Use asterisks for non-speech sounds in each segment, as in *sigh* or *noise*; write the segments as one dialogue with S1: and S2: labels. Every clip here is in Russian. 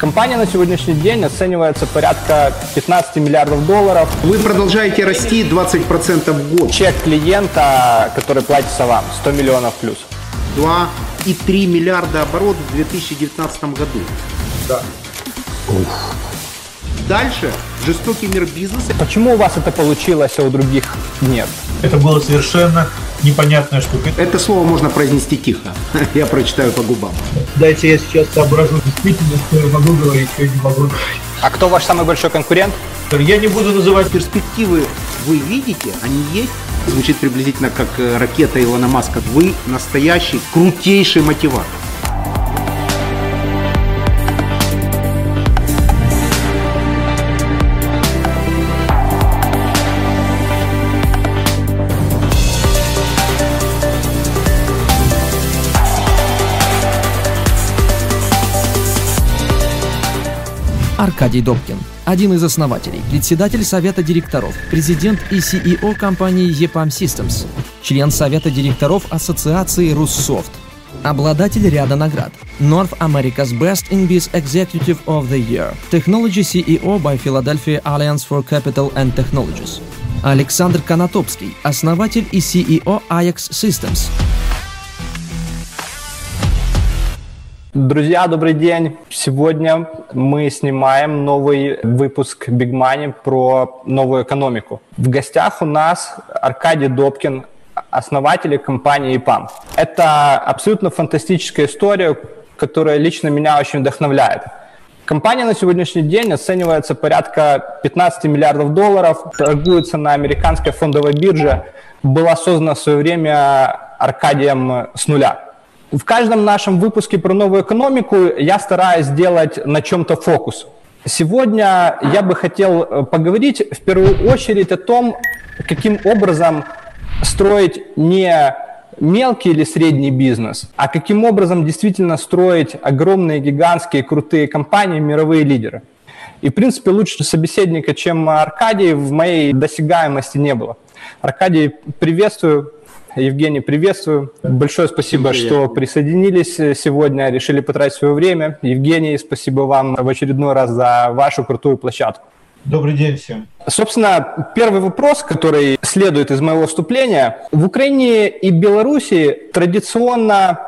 S1: Компания на сегодняшний день оценивается порядка 15 миллиардов долларов.
S2: Вы продолжаете расти 20% в год.
S1: Чек клиента, который платится вам, 100 миллионов плюс.
S2: 2,3 миллиарда оборот в 2019 году.
S1: Да.
S2: Ух. Дальше жестокий мир бизнеса.
S1: Почему у вас это получилось, а у других нет?
S3: Это было совершенно непонятная штука.
S2: Это слово можно произнести тихо. *laughs* Я прочитаю по губам.
S3: Дайте я сейчас соображу действительно, что я могу говорить, что я не могу говорить.
S1: А кто ваш самый большой конкурент?
S3: Я не буду называть.
S2: Перспективы вы видите, они есть. Звучит приблизительно как э, ракета Илона Маска. Вы настоящий, крутейший мотиватор.
S4: Аркадий Добкин, один из основателей, председатель Совета директоров, президент и CEO компании EPAM Systems, член Совета директоров Ассоциации Руссофт, обладатель ряда наград. North America's Best in Biz Executive of the Year, Technology CEO by Philadelphia Alliance for Capital and Technologies. Александр Конотопский, основатель и CEO Ajax Systems,
S1: Друзья, добрый день! Сегодня мы снимаем новый выпуск Big Money про новую экономику. В гостях у нас Аркадий Добкин, основатель компании EPAM. Это абсолютно фантастическая история, которая лично меня очень вдохновляет. Компания на сегодняшний день оценивается порядка 15 миллиардов долларов, торгуется на американской фондовой бирже, была создана в свое время Аркадием с нуля. В каждом нашем выпуске про новую экономику я стараюсь сделать на чем-то фокус. Сегодня я бы хотел э, поговорить в первую очередь о том, каким образом строить не мелкий или средний бизнес, а каким образом действительно строить огромные, гигантские, крутые компании, мировые лидеры. И, в принципе, лучше собеседника, чем Аркадий, в моей досягаемости не было. Аркадий, приветствую. Евгений, приветствую. Большое спасибо, Привет. что присоединились сегодня, решили потратить свое время. Евгений, спасибо вам в очередной раз за вашу крутую площадку.
S3: Добрый день всем.
S1: Собственно, первый вопрос, который следует из моего вступления. В Украине и Беларуси традиционно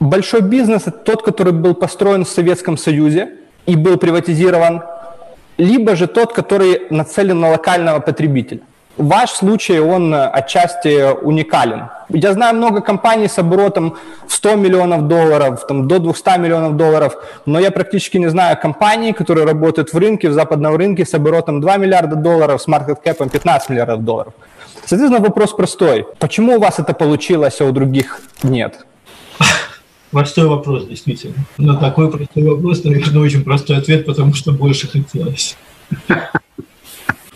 S1: большой бизнес – это тот, который был построен в Советском Союзе и был приватизирован, либо же тот, который нацелен на локального потребителя. Ваш случай, он э, отчасти уникален. Я знаю много компаний с оборотом в 100 миллионов долларов, там, до 200 миллионов долларов, но я практически не знаю компаний, которые работают в рынке, в западном рынке с оборотом 2 миллиарда долларов, с маркет-кэпом 15 миллиардов долларов. Соответственно, вопрос простой. Почему у вас это получилось, а у других нет?
S3: Простой вопрос, действительно. На такой простой вопрос, наверное, очень простой ответ, потому что больше хотелось.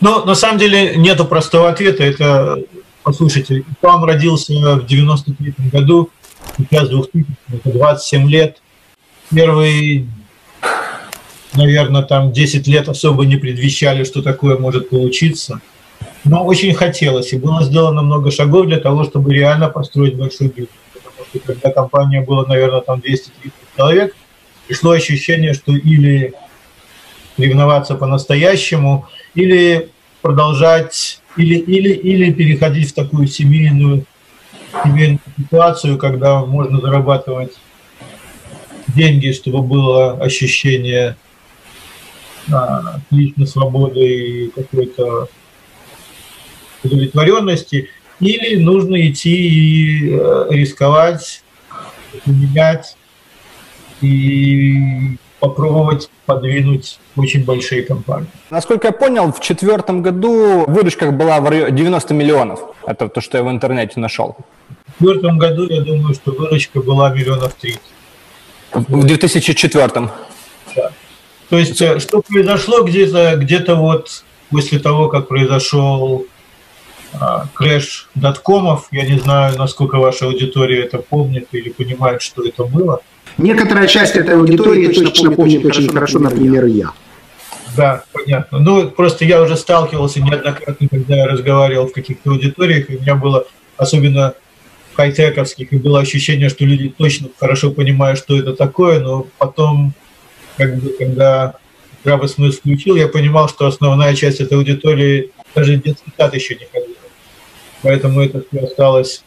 S3: Но на самом деле нету простого ответа. Это, послушайте, Пам родился в 93 году, сейчас 2000, это 27 лет. Первые, наверное, там 10 лет особо не предвещали, что такое может получиться. Но очень хотелось, и было сделано много шагов для того, чтобы реально построить большой бизнес. Потому что когда компания была, наверное, там 230 человек, пришло ощущение, что или ревноваться по-настоящему, или продолжать, или, или, или переходить в такую семейную, семейную ситуацию, когда можно зарабатывать деньги, чтобы было ощущение а, личной свободы и какой-то удовлетворенности, или нужно идти и э, рисковать, менять и попробовать подвинуть очень большие компании.
S1: Насколько я понял, в четвертом году выручка была в районе 90 миллионов. Это то, что я в интернете нашел.
S3: В четвертом году, я думаю, что выручка была миллионов 30.
S1: В 2004?
S3: Да. То есть, э, что произошло где-то где вот после того, как произошел а, крэш доткомов, я не знаю, насколько ваша аудитория это помнит или понимает, что это было –
S2: Некоторая часть этой аудитории точно помнит очень хорошо, например, я.
S3: Да, понятно. Ну, просто я уже сталкивался неоднократно, когда я разговаривал в каких-то аудиториях, и у меня было, особенно хай-тековских, и было ощущение, что люди точно хорошо понимают, что это такое, но потом как бы, когда здравый смысл включил, я понимал, что основная часть этой аудитории даже детский сад еще не ходила. Поэтому это все осталось.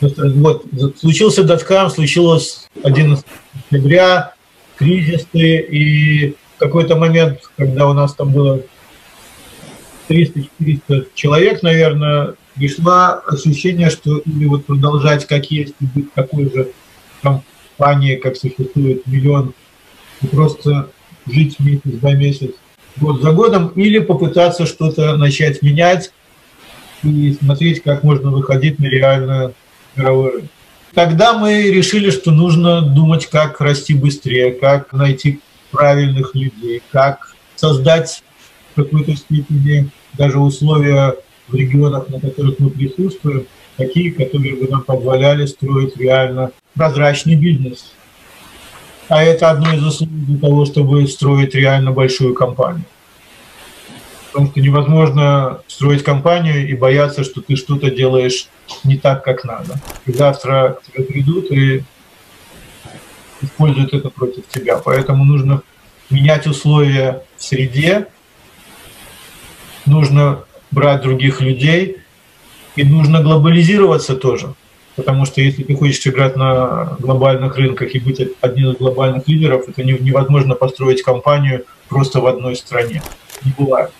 S3: Вот, случился доткам, случилось 11 октября, кризисы, и в какой-то момент, когда у нас там было 300-400 человек, наверное, пришло ощущение, что или вот продолжать как есть, и быть такой же компанией, как существует миллион, и просто жить месяц за месяц, год за годом, или попытаться что-то начать менять и смотреть, как можно выходить на реальную мировой рынок. Тогда мы решили, что нужно думать, как расти быстрее, как найти правильных людей, как создать в какой-то степени даже условия в регионах, на которых мы присутствуем, такие, которые бы нам позволяли строить реально прозрачный бизнес. А это одно из условий для того, чтобы строить реально большую компанию. Потому что невозможно строить компанию и бояться, что ты что-то делаешь не так, как надо. И завтра к тебе придут и используют это против тебя. Поэтому нужно менять условия в среде, нужно брать других людей, и нужно глобализироваться тоже. Потому что если ты хочешь играть на глобальных рынках и быть одним из глобальных лидеров, это невозможно построить компанию просто в одной стране. Не бывает.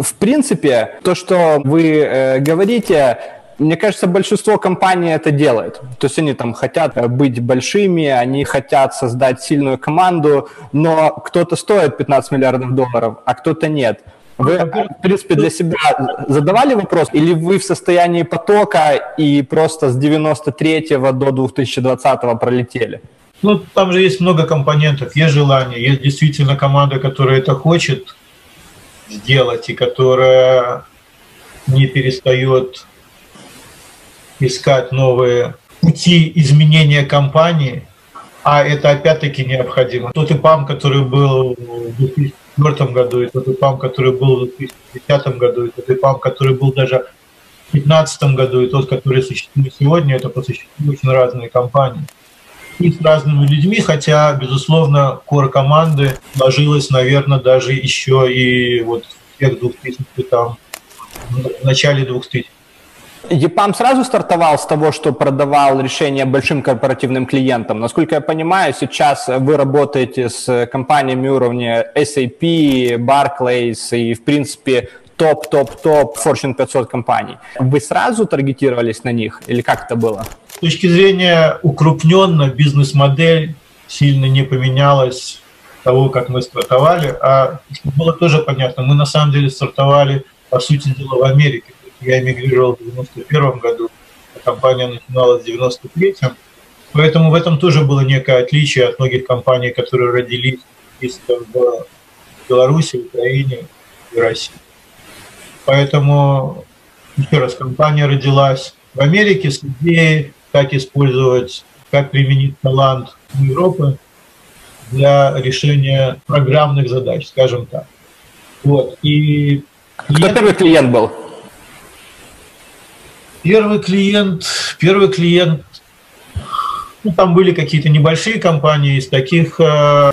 S1: В принципе, то, что вы э, говорите, мне кажется, большинство компаний это делает. То есть они там хотят быть большими, они хотят создать сильную команду, но кто-то стоит 15 миллиардов долларов, а кто-то нет. Вы, в принципе, для себя задавали вопрос, или вы в состоянии потока и просто с 93 до 2020 пролетели?
S3: Ну, там же есть много компонентов. Есть желание, есть действительно команда, которая это хочет сделать и которая не перестает искать новые пути изменения компании, а это опять-таки необходимо. Тот ИПАМ, который был в 2004 году, и тот ИПАМ, который был в 2010 году, и тот ИПАМ, который был даже в 2015 году, и тот, который существует сегодня, это по существу очень разные компании. И с разными людьми, хотя, безусловно, кор команды ложилась, наверное, даже еще и вот в тех 2000 там, в начале 2000
S1: EPAM сразу стартовал с того, что продавал решения большим корпоративным клиентам. Насколько я понимаю, сейчас вы работаете с компаниями уровня SAP, Barclays и, в принципе, топ-топ-топ Fortune 500 компаний. Вы сразу таргетировались на них или как это было?
S3: С точки зрения укрупненно бизнес-модель сильно не поменялась того, как мы стартовали, а было тоже понятно, мы на самом деле стартовали, по сути дела, в Америке. Я эмигрировал в 91 году, а компания начиналась в 93-м. Поэтому в этом тоже было некое отличие от многих компаний, которые родились в Беларуси, Украине и России. Поэтому, еще раз, компания родилась в Америке с идеей, как использовать, как применить талант Европы для решения программных задач, скажем так. Вот. И
S1: Кто первый клиент был?
S3: Первый клиент, первый клиент, ну, там были какие-то небольшие компании из таких э,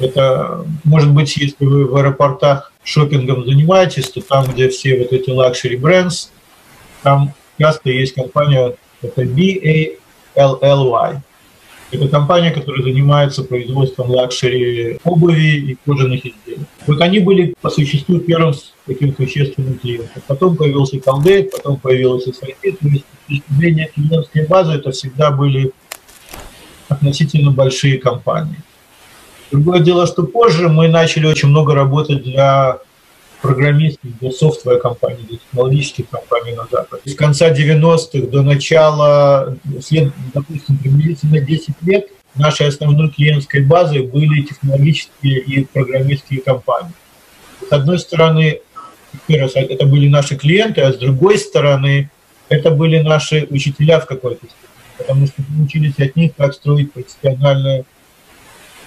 S3: Это, может быть, если вы в аэропортах шопингом занимаетесь, то там, где все вот эти luxury brands, там часто есть компания, это BALLY. Это компания, которая занимается производством luxury обуви и кожаных изделий. Вот они были по существу первым таким существенным клиентом. Потом появился Colgate, потом появился Сайкет. То есть с точки зрения клиентской базы это всегда были относительно большие компании. Другое дело, что позже мы начали очень много работать для программистов, для софтвер компаний, для технологических компаний на Западе. С конца 90-х до начала, допустим, приблизительно 10 лет нашей основной клиентской базой были технологические и программистские компании. С одной стороны, это были наши клиенты, а с другой стороны, это были наши учителя в какой-то степени, потому что мы учились от них, как строить профессиональные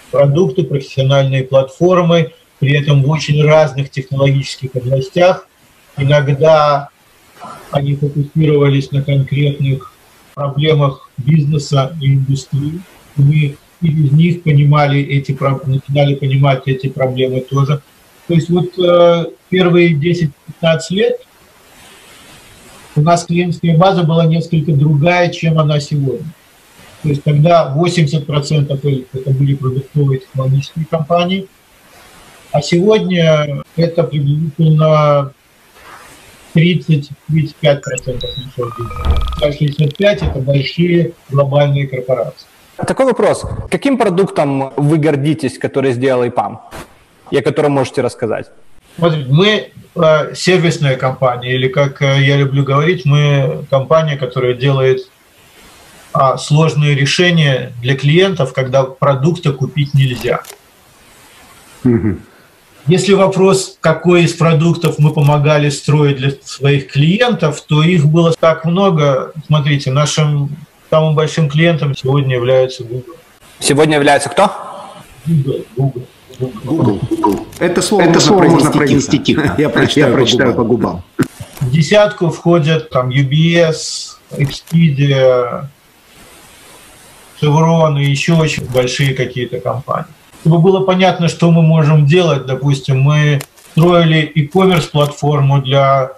S3: продукты, профессиональные платформы, при этом в очень разных технологических областях. Иногда они фокусировались на конкретных проблемах бизнеса и индустрии. Мы через них понимали эти, начинали понимать эти проблемы тоже. То есть вот э, первые 10-15 лет у нас клиентская база была несколько другая, чем она сегодня. То есть тогда 80% это были продуктовые технологические компании, а сегодня это приблизительно 30-35% нашего бизнеса. А 65 это большие глобальные корпорации.
S1: Такой вопрос. Каким продуктом вы гордитесь, который сделал ИПАМ? И о котором можете рассказать?
S3: Смотрите, мы э, сервисная компания, или как э, я люблю говорить, мы компания, которая делает а, сложные решения для клиентов, когда продукта купить нельзя. Угу. Если вопрос, какой из продуктов мы помогали строить для своих клиентов, то их было так много. Смотрите, нашим самым большим клиентом сегодня является Google.
S1: Сегодня является кто?
S3: Google. Google.
S2: Google. Google. Это слово, Это слово можно произнести тихо. Я прочитаю, Я прочитаю по губам.
S3: В десятку входят там UBS, Expedia, Chevron и еще очень большие какие-то компании чтобы было понятно, что мы можем делать. Допустим, мы строили e-commerce платформу для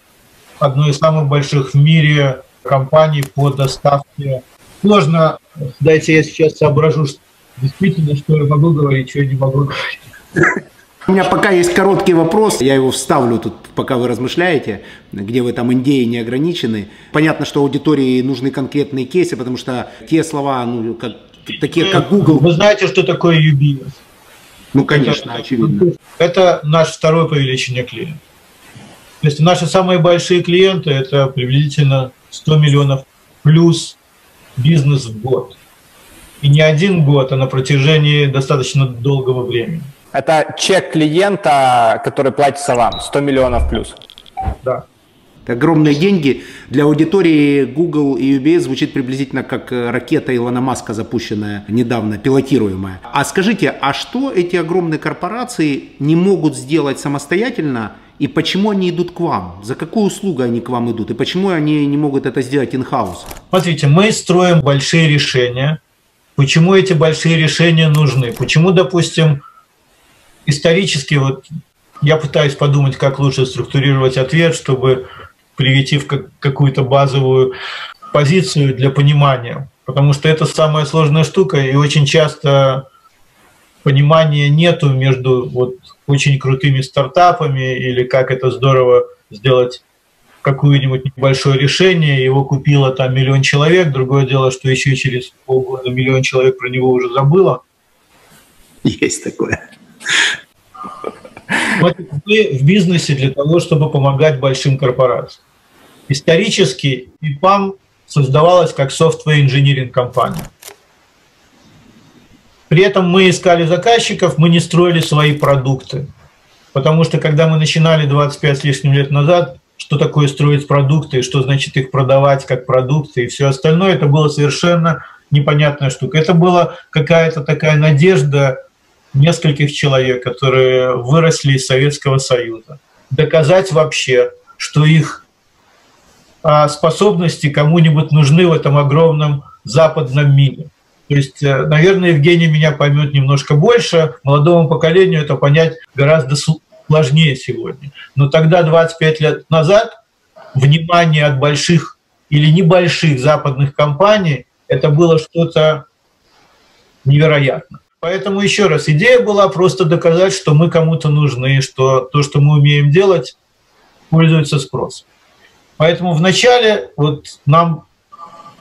S3: одной из самых больших в мире компаний по доставке. Сложно, дайте я сейчас соображу, действительно, что я могу говорить, что я не могу говорить.
S2: У меня пока есть короткий вопрос, я его вставлю тут, пока вы размышляете, где вы там Индии не ограничены. Понятно, что аудитории нужны конкретные кейсы, потому что те слова, ну, как, такие как Google...
S3: Вы знаете, что такое UBS?
S2: Ну, конечно, это, очевидно.
S3: Это наш второй по величине клиент. То есть наши самые большие клиенты – это приблизительно 100 миллионов плюс бизнес в год. И не один год, а на протяжении достаточно долгого времени.
S1: Это чек клиента, который платится вам, 100 миллионов плюс.
S3: Да.
S2: Огромные деньги. Для аудитории Google и UBS звучит приблизительно как э, ракета Илона Маска, запущенная недавно, пилотируемая. А скажите, а что эти огромные корпорации не могут сделать самостоятельно и почему они идут к вам? За какую услугу они к вам идут? И почему они не могут это сделать in-house?
S3: Смотрите, мы строим большие решения. Почему эти большие решения нужны? Почему, допустим, исторически вот я пытаюсь подумать, как лучше структурировать ответ, чтобы привести в какую-то базовую позицию для понимания. Потому что это самая сложная штука, и очень часто понимания нету между вот очень крутыми стартапами или как это здорово сделать какое-нибудь небольшое решение, его купило там миллион человек, другое дело, что еще через полгода миллион человек про него уже забыло.
S2: Есть такое.
S3: Мы в бизнесе для того, чтобы помогать большим корпорациям. Исторически ИПАМ создавалась как software engineering компания. При этом мы искали заказчиков, мы не строили свои продукты. Потому что когда мы начинали 25 с лишним лет назад, что такое строить продукты, что значит их продавать как продукты и все остальное, это было совершенно непонятная штука. Это была какая-то такая надежда нескольких человек, которые выросли из Советского Союза. Доказать вообще, что их способности кому-нибудь нужны в этом огромном западном мире. То есть, э, наверное, Евгений меня поймет немножко больше. Молодому поколению это понять гораздо сложнее сегодня. Но тогда, 25 лет назад, внимание от больших или небольших западных компаний, это было что-то невероятно. Поэтому еще раз, идея была просто доказать, что мы кому-то нужны, что то, что мы умеем делать, пользуется спросом. Поэтому вначале вот нам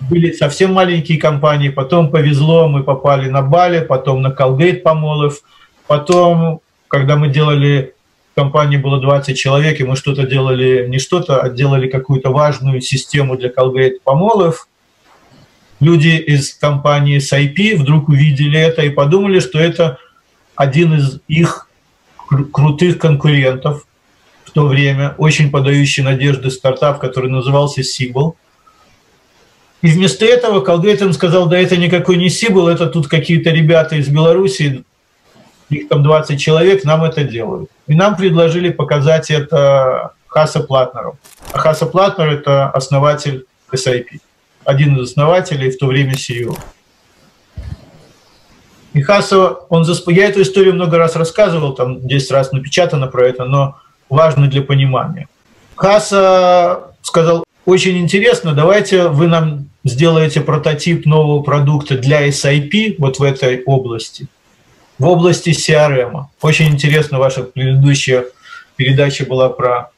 S3: были совсем маленькие компании, потом повезло, мы попали на Бали, потом на Колгейт Помолов, потом, когда мы делали, в компании было 20 человек, и мы что-то делали, не что-то, а делали какую-то важную систему для Колгейт Помолов, люди из компании SIP вдруг увидели это и подумали, что это один из их крутых конкурентов, то время, очень подающий надежды стартап, который назывался Сибл. И вместо этого Колгейтон сказал, да это никакой не Сибл, это тут какие-то ребята из Беларуси, их там 20 человек, нам это делают. И нам предложили показать это Хаса Платнеру. А Хаса Платнер – это основатель SIP, один из основателей, в то время CEO. И Хасова, он засп... я эту историю много раз рассказывал, там 10 раз напечатано про это, но важно для понимания. Хаса сказал, очень интересно, давайте вы нам сделаете прототип нового продукта для SIP вот в этой области, в области CRM. Очень интересно, ваша предыдущая передача была про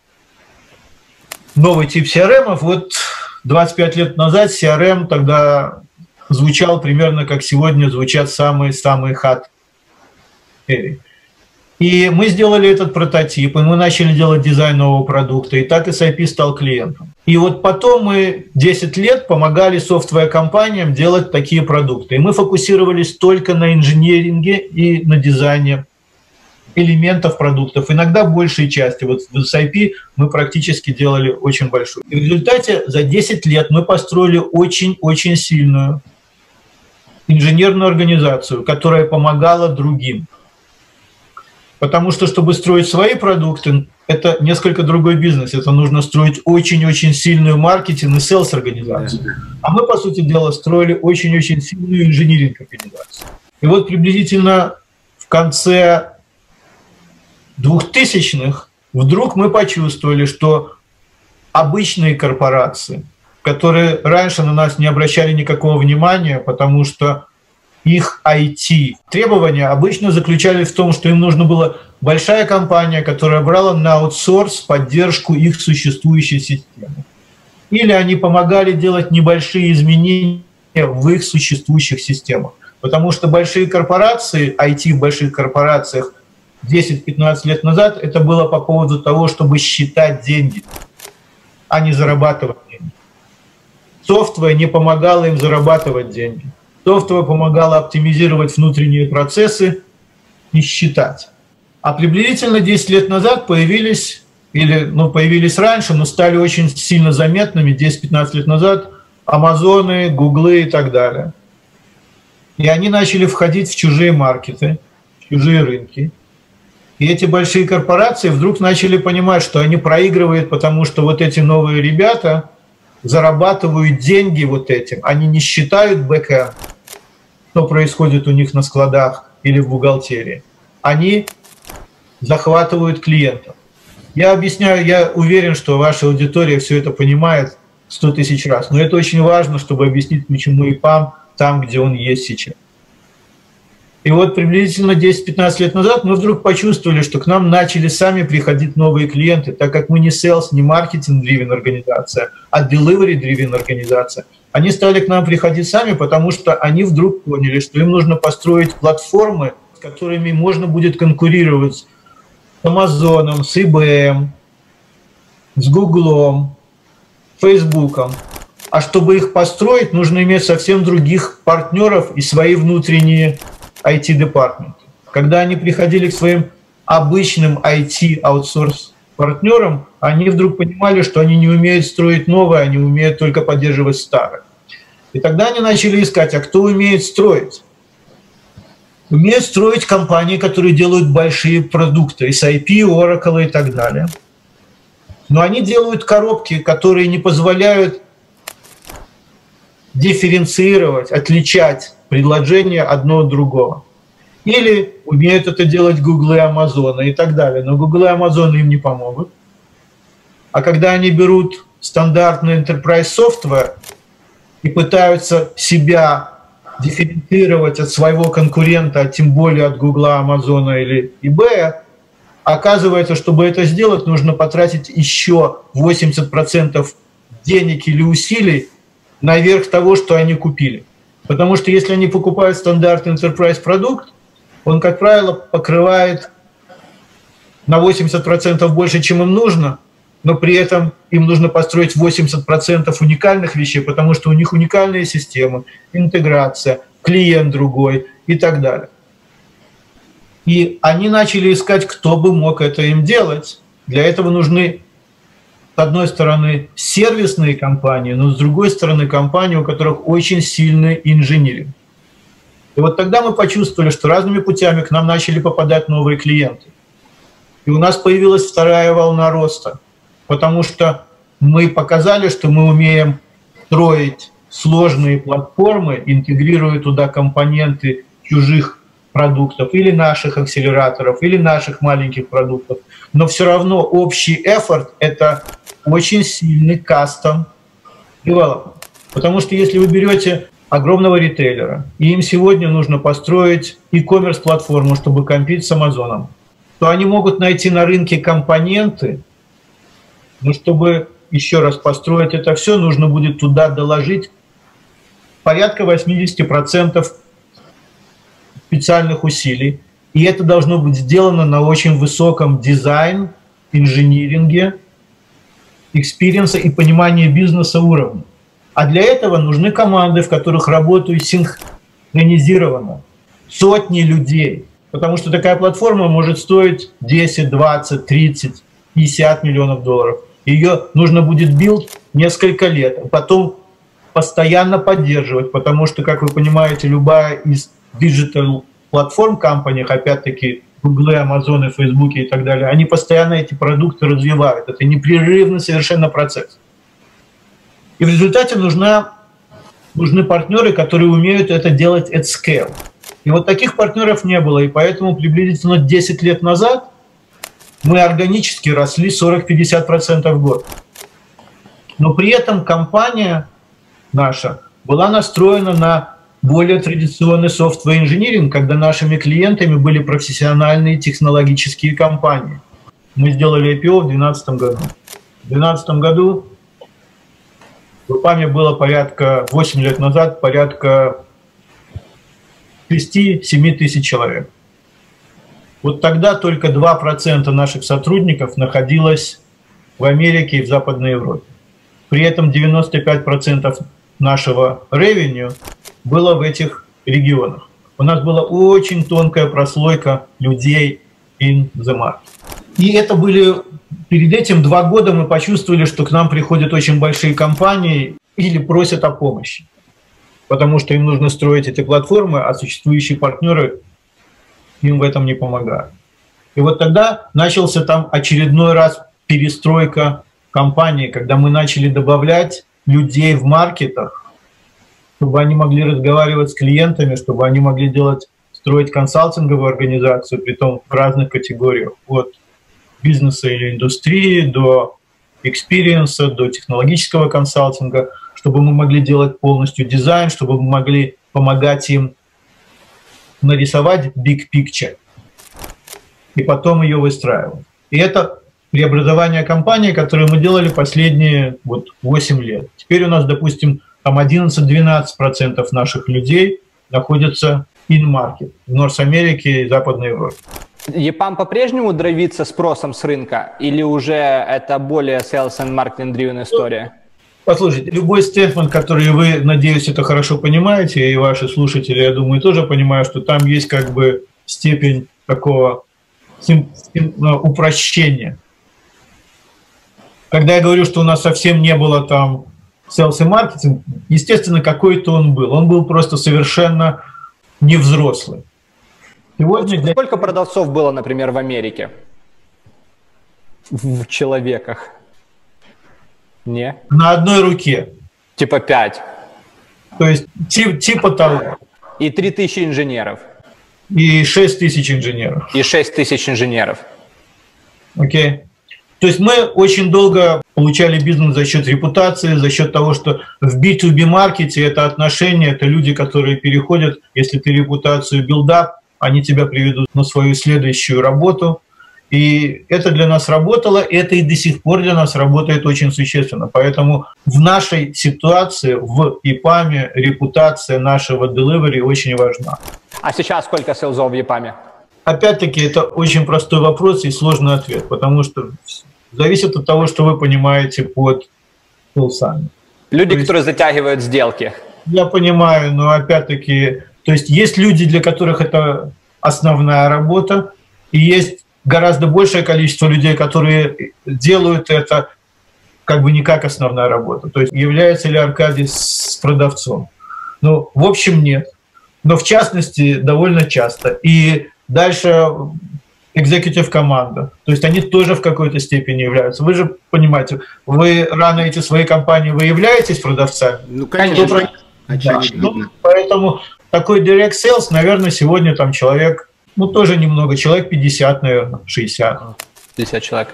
S3: новый тип CRM. Вот 25 лет назад CRM тогда звучал примерно как сегодня звучат самые-самые хат. И мы сделали этот прототип, и мы начали делать дизайн нового продукта, и так SIP стал клиентом. И вот потом мы 10 лет помогали софтвер-компаниям делать такие продукты. И мы фокусировались только на инженеринге и на дизайне элементов продуктов, иногда большей части. Вот в SIP мы практически делали очень большую. И в результате за 10 лет мы построили очень-очень сильную инженерную организацию, которая помогала другим. Потому что, чтобы строить свои продукты, это несколько другой бизнес. Это нужно строить очень-очень сильную маркетинг и селс организацию. А мы, по сути дела, строили очень-очень сильную инжиниринг организацию. И вот приблизительно в конце 2000-х вдруг мы почувствовали, что обычные корпорации, которые раньше на нас не обращали никакого внимания, потому что их IT. Требования обычно заключались в том, что им нужно было большая компания, которая брала на аутсорс поддержку их существующей системы. Или они помогали делать небольшие изменения в их существующих системах. Потому что большие корпорации, IT в больших корпорациях 10-15 лет назад, это было по поводу того, чтобы считать деньги, а не зарабатывать деньги. Софтвер не помогало им зарабатывать деньги. Софтвер помогало оптимизировать внутренние процессы и считать. А приблизительно 10 лет назад появились, или ну, появились раньше, но стали очень сильно заметными 10-15 лет назад Амазоны, Гуглы и так далее. И они начали входить в чужие маркеты, в чужие рынки. И эти большие корпорации вдруг начали понимать, что они проигрывают, потому что вот эти новые ребята зарабатывают деньги вот этим. Они не считают бэкэнд, что происходит у них на складах или в бухгалтерии. Они захватывают клиентов. Я объясняю, я уверен, что ваша аудитория все это понимает 100 тысяч раз, но это очень важно, чтобы объяснить, почему ИПАМ там, где он есть сейчас. И вот приблизительно 10-15 лет назад мы вдруг почувствовали, что к нам начали сами приходить новые клиенты, так как мы не sales, не маркетинг-дривен организация, а delivery-дривен организация. Они стали к нам приходить сами, потому что они вдруг поняли, что им нужно построить платформы, с которыми можно будет конкурировать с Амазоном, с IBM, с Гуглом, Фейсбуком. А чтобы их построить, нужно иметь совсем других партнеров и свои внутренние IT-департаменты. Когда они приходили к своим обычным IT-аутсорс партнерам, они вдруг понимали, что они не умеют строить новое, они умеют только поддерживать старое. И тогда они начали искать, а кто умеет строить? умеют строить компании, которые делают большие продукты, SIP, Oracle и так далее. Но они делают коробки, которые не позволяют дифференцировать, отличать предложения одно от другого. Или умеют это делать Google и Amazon и так далее. Но Google и Amazon им не помогут. А когда они берут стандартный enterprise software и пытаются себя дифференцировать от своего конкурента, а тем более от Гугла, Амазона или eBay, оказывается, чтобы это сделать, нужно потратить еще 80% денег или усилий наверх того, что они купили. Потому что если они покупают стандартный enterprise продукт, он, как правило, покрывает на 80% больше, чем им нужно, но при этом им нужно построить 80% уникальных вещей, потому что у них уникальная система, интеграция, клиент другой и так далее. И они начали искать, кто бы мог это им делать. Для этого нужны, с одной стороны, сервисные компании, но с другой стороны, компании, у которых очень сильный инжиниринг. И вот тогда мы почувствовали, что разными путями к нам начали попадать новые клиенты. И у нас появилась вторая волна роста – потому что мы показали, что мы умеем строить сложные платформы, интегрируя туда компоненты чужих продуктов, или наших акселераторов, или наших маленьких продуктов. Но все равно общий эфорт – это очень сильный кастом девелопмент. Потому что если вы берете огромного ритейлера, и им сегодня нужно построить e-commerce платформу, чтобы компить с Амазоном, то они могут найти на рынке компоненты, но чтобы еще раз построить это все, нужно будет туда доложить порядка 80% специальных усилий. И это должно быть сделано на очень высоком дизайн, инжиниринге, experience а и понимании бизнеса уровня. А для этого нужны команды, в которых работают синхронизированно. Сотни людей. Потому что такая платформа может стоить 10, 20, 30, 50 миллионов долларов. Ее нужно будет build несколько лет, а потом постоянно поддерживать, потому что, как вы понимаете, любая из digital платформ компаниях, опять-таки Google, Amazon, Facebook и так далее, они постоянно эти продукты развивают. Это непрерывный совершенно процесс. И в результате нужна, нужны партнеры, которые умеют это делать at scale. И вот таких партнеров не было, и поэтому приблизительно 10 лет назад мы органически росли 40-50% в год. Но при этом компания наша была настроена на более традиционный software инжиниринг, когда нашими клиентами были профессиональные технологические компании. Мы сделали IPO в 2012 году. В 2012 году в ИПАМе было порядка, 8 лет назад, порядка 6-7 тысяч человек. Вот тогда только 2% наших сотрудников находилось в Америке и в Западной Европе. При этом 95% нашего ревеню было в этих регионах. У нас была очень тонкая прослойка людей in the market. И это были, перед этим два года мы почувствовали, что к нам приходят очень большие компании или просят о помощи. Потому что им нужно строить эти платформы, а существующие партнеры им в этом не помогают. И вот тогда начался там очередной раз перестройка компании, когда мы начали добавлять людей в market ах, чтобы они могли разговаривать с клиентами, чтобы они могли делать, строить консалтинговую организацию, при том в разных категориях, от бизнеса или индустрии до experience а, до технологического консалтинга, чтобы мы могли делать полностью дизайн, чтобы мы могли помогать им нарисовать big picture и потом ее выстраивать. И это преобразование компании, которое мы делали последние вот 8 лет. Теперь у нас, допустим, там 11-12% наших людей находятся in market в Норс-Америке и Западной Европе.
S1: ЕПАМ по-прежнему дровится спросом с рынка или уже это более sales and marketing driven история?
S3: Послушайте, любой стейтмент, который вы, надеюсь, это хорошо понимаете, и ваши слушатели, я думаю, тоже понимают, что там есть как бы степень такого ну, упрощения. Когда я говорю, что у нас совсем не было там sales и маркетинг, естественно, какой-то он был. Он был просто совершенно невзрослый.
S1: Сегодня для... Сколько продавцов было, например, в Америке? В человеках? Не?
S3: На одной руке.
S1: Типа пять.
S3: То есть тип, типа того.
S1: И три тысячи инженеров.
S3: И шесть тысяч инженеров.
S1: И шесть тысяч инженеров.
S3: Окей. Okay. То есть мы очень долго получали бизнес за счет репутации, за счет того, что в B2B market е это отношения, это люди, которые переходят, если ты репутацию build up, они тебя приведут на свою следующую работу. И это для нас работало, это и до сих пор для нас работает очень существенно. Поэтому в нашей ситуации, в EPAM е, репутация нашего delivery очень важна.
S1: А сейчас сколько селзов в ИПАМе?
S3: Опять-таки, это очень простой вопрос и сложный ответ, потому что зависит от того, что вы понимаете под полсами.
S1: Люди, есть, которые затягивают сделки.
S3: Я понимаю, но опять-таки, то есть есть люди, для которых это основная работа, и есть гораздо большее количество людей, которые делают это как бы не как основная работа. То есть является ли Аркадий с продавцом? Ну, в общем, нет. Но в частности, довольно часто. И дальше экзекутив команда. То есть они тоже в какой-то степени являются. Вы же понимаете, вы рано эти свои компании, вы являетесь продавцами?
S2: Ну, конечно.
S3: Да. Ну, поэтому такой direct sales, наверное, сегодня там человек, ну, тоже немного, человек 50, наверное, 60.
S1: 50 человек.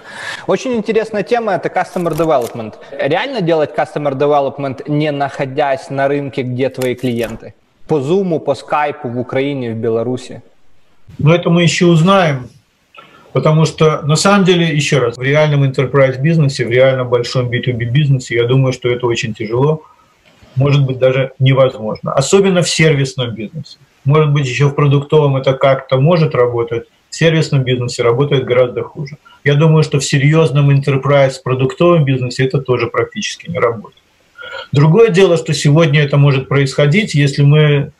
S1: Очень интересная тема – это customer development. Реально делать customer development, не находясь на рынке, где твои клиенты? По Zoom, по Skype в Украине, в Беларуси?
S3: Ну, это мы еще узнаем. Потому что, на самом деле, еще раз, в реальном enterprise бизнесе, в реальном большом B2B бизнесе, я думаю, что это очень тяжело, может быть, даже невозможно. Особенно в сервисном бизнесе. Может быть, еще в продуктовом это как-то может работать, в сервисном бизнесе работает гораздо хуже. Я думаю, что в серьезном enterprise продуктовом бизнесе это тоже практически не работает. Другое дело, что сегодня это может происходить, если мы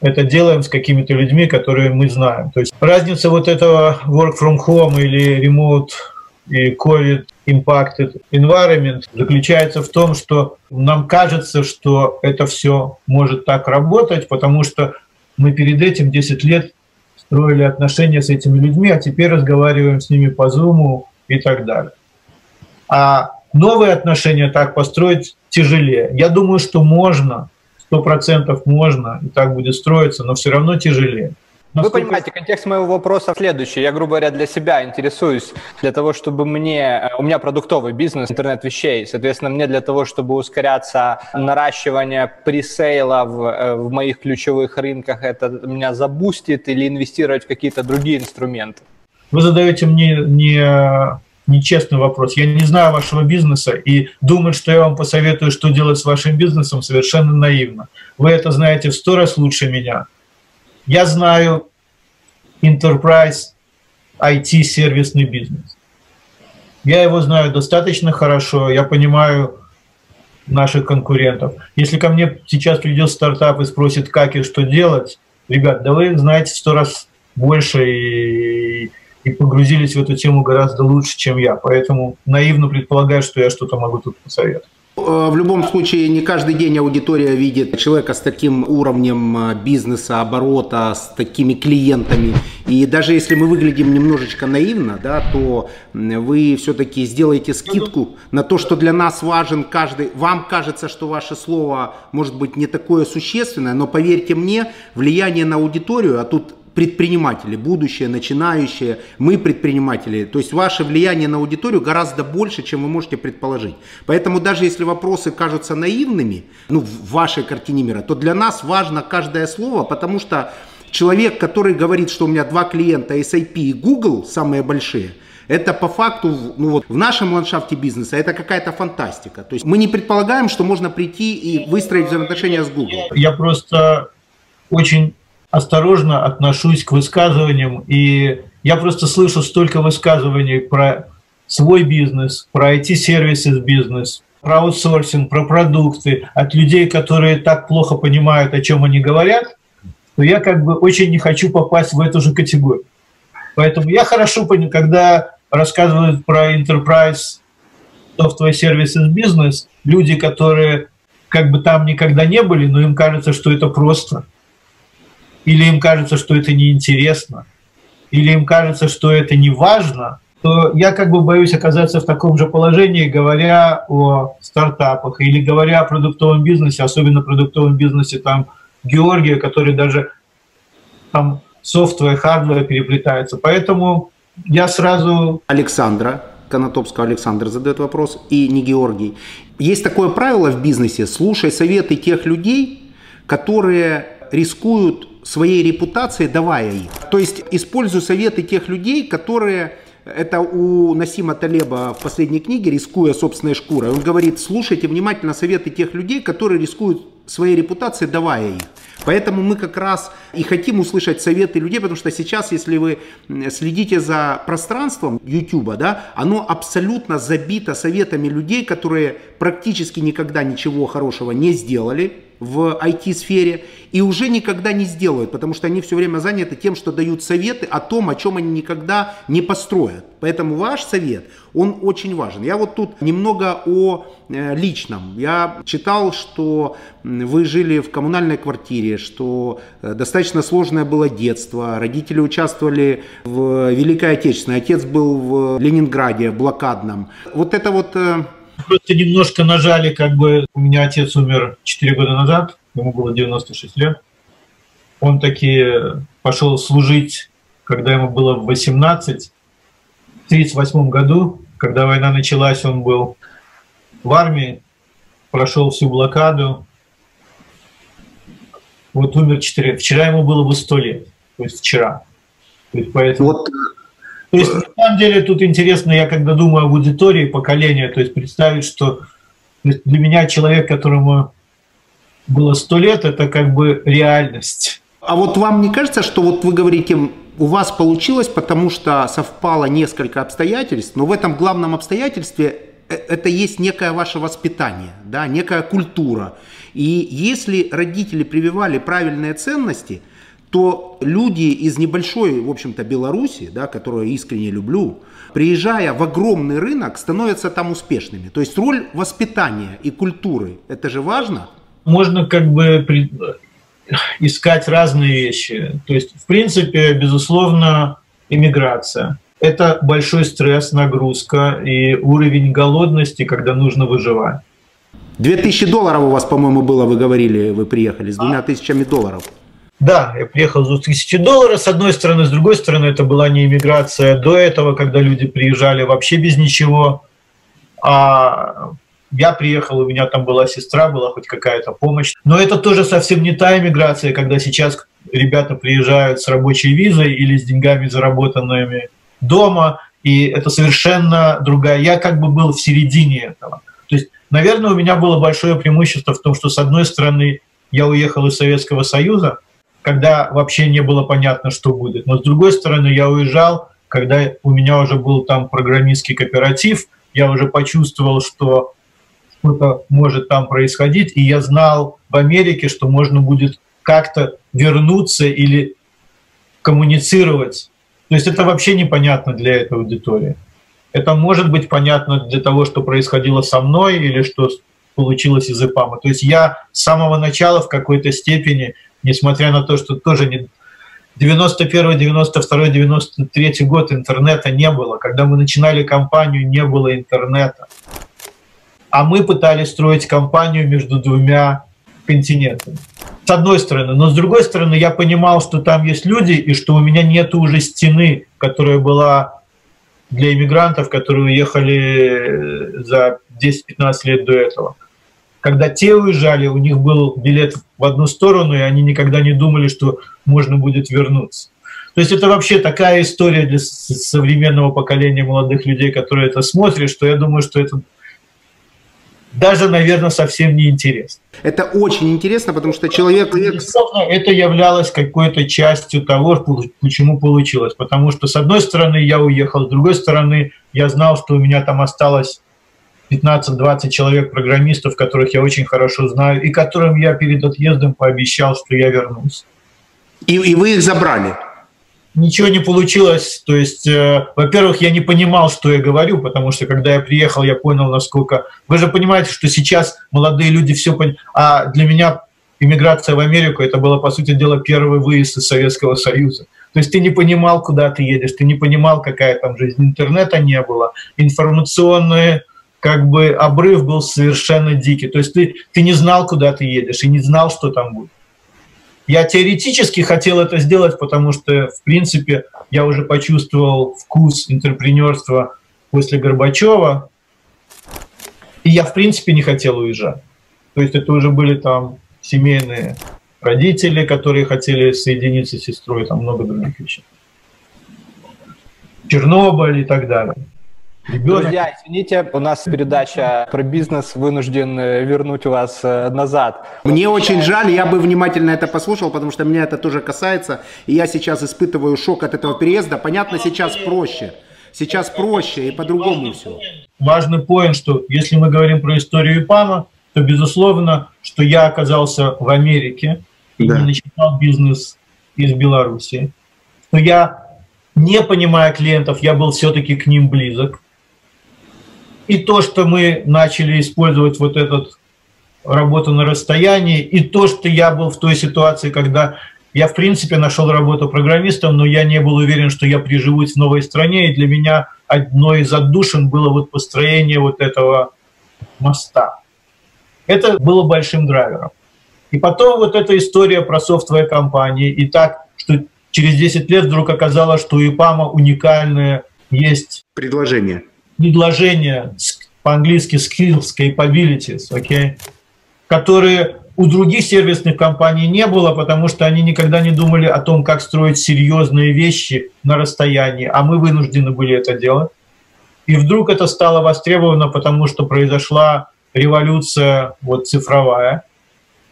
S3: это делаем с какими-то людьми, которые мы знаем. То есть разница вот этого work from home или remote и COVID impacted environment заключается в том, что нам кажется, что это все может так работать, потому что мы перед этим 10 лет строили отношения с этими людьми, а теперь разговариваем с ними по Zoom и так далее. А новые отношения так построить тяжелее. Я думаю, что можно, сто процентов можно, и так будет строиться, но все равно тяжелее.
S1: Насколько... Вы понимаете, контекст моего вопроса следующий. Я, грубо говоря, для себя интересуюсь, для того, чтобы мне... Э, у меня продуктовый бизнес, интернет вещей. Соответственно, мне для того, чтобы ускоряться наращивание пресейла в, э, в моих ключевых рынках, это меня забустит или инвестировать в какие-то другие инструменты?
S3: Вы задаете мне не нечестный вопрос. Я не знаю вашего бизнеса, и думать, что я вам посоветую, что делать с вашим бизнесом, совершенно наивно. Вы это знаете в сто раз лучше меня. Я знаю enterprise IT-сервисный бизнес. Я его знаю достаточно хорошо, я понимаю наших конкурентов. Если ко мне сейчас придет стартап и спросит, как и что делать, ребят, да вы знаете сто раз больше и, и погрузились в эту тему гораздо лучше, чем я. Поэтому наивно предполагаю, что я что-то могу тут посоветовать.
S2: Э, в любом случае, не каждый день аудитория видит человека с таким уровнем э, бизнеса, оборота, с такими клиентами. И даже если мы выглядим немножечко наивно, да, то вы все-таки сделаете скидку на то, что для нас важен каждый. Вам кажется, что ваше слово может быть не такое существенное, но поверьте мне, влияние на аудиторию, а тут предприниматели, будущее, начинающие, мы предприниматели. То есть ваше влияние на аудиторию гораздо больше, чем вы можете предположить. Поэтому даже если вопросы кажутся наивными, ну, в вашей картине мира, то для нас важно каждое слово, потому что человек, который говорит, что у меня два клиента SAP и Google, самые большие, это по факту, ну вот в нашем ландшафте бизнеса это какая-то фантастика. То есть мы не предполагаем, что можно прийти и выстроить взаимоотношения с Google.
S3: Я просто очень осторожно отношусь к высказываниям, и я просто слышу столько высказываний про свой бизнес, про IT-сервисы бизнес, про аутсорсинг, про продукты от людей, которые так плохо понимают, о чем они говорят, то я как бы очень не хочу попасть в эту же категорию. Поэтому я хорошо понимаю, когда рассказывают про enterprise software services бизнес, люди, которые как бы там никогда не были, но им кажется, что это просто – или им кажется, что это неинтересно, или им кажется, что это не важно, то я как бы боюсь оказаться в таком же положении, говоря о стартапах или говоря о продуктовом бизнесе, особенно продуктовом бизнесе там Георгия, который даже там software, hardware переплетается. Поэтому я сразу...
S2: Александра, Конотопского Александр задает вопрос, и не Георгий. Есть такое правило в бизнесе, слушай советы тех людей, которые рискуют своей репутацией, давая их. То есть использую советы тех людей, которые это у Насима Талеба в последней книге «Рискуя собственной шкурой». Он говорит, слушайте внимательно советы тех людей, которые рискуют своей репутацией, давая их. Поэтому мы как раз и хотим услышать советы людей, потому что сейчас, если вы следите за пространством YouTube, да, оно абсолютно забито советами людей, которые практически никогда ничего хорошего не сделали, в IT-сфере и уже никогда не сделают, потому что они все время заняты тем, что дают советы о том, о чем они никогда не построят. Поэтому ваш совет, он очень важен. Я вот тут немного о э, личном. Я читал, что вы жили в коммунальной квартире, что э, достаточно сложное было детство, родители участвовали в Великой Отечественной, отец был в Ленинграде блокадном. Вот это вот э,
S3: Просто немножко нажали, как бы, у меня отец умер 4 года назад, ему было 96 лет. Он таки пошел служить, когда ему было 18. В 1938 году, когда война началась, он был в армии, прошел всю блокаду. Вот умер 4. Вчера ему было бы 100 лет. То есть вчера. То есть поэтому... Вот то есть, на самом деле, тут интересно, я когда думаю об аудитории поколения, то есть представить, что для меня человек, которому было сто лет, это как бы реальность.
S2: А вот вам не кажется, что вот вы говорите, у вас получилось, потому что совпало несколько обстоятельств, но в этом главном обстоятельстве э, это есть некое ваше воспитание, да, некая культура. И если родители прививали правильные ценности – то люди из небольшой, в общем-то, Беларуси, да, которую я искренне люблю, приезжая в огромный рынок, становятся там успешными. То есть роль воспитания и культуры, это же важно.
S3: Можно как бы искать разные вещи. То есть, в принципе, безусловно, иммиграция. Это большой стресс, нагрузка и уровень голодности, когда нужно выживать.
S2: 2000 долларов у вас, по-моему, было, вы говорили, вы приехали, с двумя тысячами долларов.
S3: Да, я приехал за тысячи долларов, с одной стороны, с другой стороны, это была не иммиграция до этого, когда люди приезжали вообще без ничего. А я приехал, у меня там была сестра, была хоть какая-то помощь. Но это тоже совсем не та иммиграция, когда сейчас ребята приезжают с рабочей визой или с деньгами, заработанными дома, и это совершенно другая. Я как бы был в середине этого. То есть, наверное, у меня было большое преимущество в том, что, с одной стороны, я уехал из Советского Союза, когда вообще не было понятно, что будет. Но с другой стороны, я уезжал, когда у меня уже был там программистский кооператив, я уже почувствовал, что что-то может там происходить, и я знал в Америке, что можно будет как-то вернуться или коммуницировать. То есть это вообще непонятно для этой аудитории. Это может быть понятно для того, что происходило со мной или что получилось из ИПАМа. То есть я с самого начала в какой-то степени несмотря на то, что тоже не 91, 92, 93 год интернета не было. Когда мы начинали компанию, не было интернета. А мы пытались строить компанию между двумя континентами. С одной стороны. Но с другой стороны, я понимал, что там есть люди, и что у меня нет уже стены, которая была для иммигрантов, которые уехали за 10-15 лет до этого когда те уезжали, у них был билет в одну сторону, и они никогда не думали, что можно будет вернуться. То есть это вообще такая история для современного поколения молодых людей, которые это смотрят, что я думаю, что это даже, наверное, совсем не интересно.
S2: Это очень интересно, потому что человек...
S3: Безусловно, это являлось какой-то частью того, почему получилось. Потому что, с одной стороны, я уехал, с другой стороны, я знал, что у меня там осталось 15-20 человек программистов, которых я очень хорошо знаю, и которым я перед отъездом пообещал, что я вернусь.
S2: И, и вы их забрали?
S3: Ничего не получилось. То есть, э, во-первых, я не понимал, что я говорю, потому что когда я приехал, я понял, насколько... Вы же понимаете, что сейчас молодые люди все понимают. А для меня иммиграция в Америку, это было, по сути дела, первый выезд из Советского Союза. То есть ты не понимал, куда ты едешь, ты не понимал, какая там жизнь. Интернета не было, информационные как бы обрыв был совершенно дикий. То есть ты, ты не знал, куда ты едешь, и не знал, что там будет. Я теоретически хотел это сделать, потому что, в принципе, я уже почувствовал вкус интерпренерства после Горбачева, и я, в принципе, не хотел уезжать. То есть это уже были там семейные родители, которые хотели соединиться с сестрой, там много других вещей. Чернобыль и так далее.
S1: Ребенок... Друзья, извините, у нас передача про бизнес, вынужден э, вернуть вас э, назад.
S2: Мне очень жаль, я бы внимательно это послушал, потому что меня это тоже касается, и я сейчас испытываю шок от этого переезда. Понятно, сейчас проще. Сейчас проще и по-другому все.
S3: Важный поинт, что если мы говорим про историю ИПАМа, то безусловно, что я оказался в Америке и да. не начинал бизнес из Беларуси, что я, не понимая клиентов, я был все-таки к ним близок. И то, что мы начали использовать вот этот работу на расстоянии, и то, что я был в той ситуации, когда я, в принципе, нашел работу программистом, но я не был уверен, что я приживусь в новой стране, и для меня одной из отдушин было вот построение вот этого моста. Это было большим драйвером. И потом вот эта история про софтовые компании, и так, что через 10 лет вдруг оказалось, что у ИПАМа уникальное есть
S2: предложение.
S3: Предложение по-английски skills, capabilities, okay, которые у других сервисных компаний не было, потому что они никогда не думали о том, как строить серьезные вещи на расстоянии, а мы вынуждены были это делать. И вдруг это стало востребовано, потому что произошла революция вот, цифровая,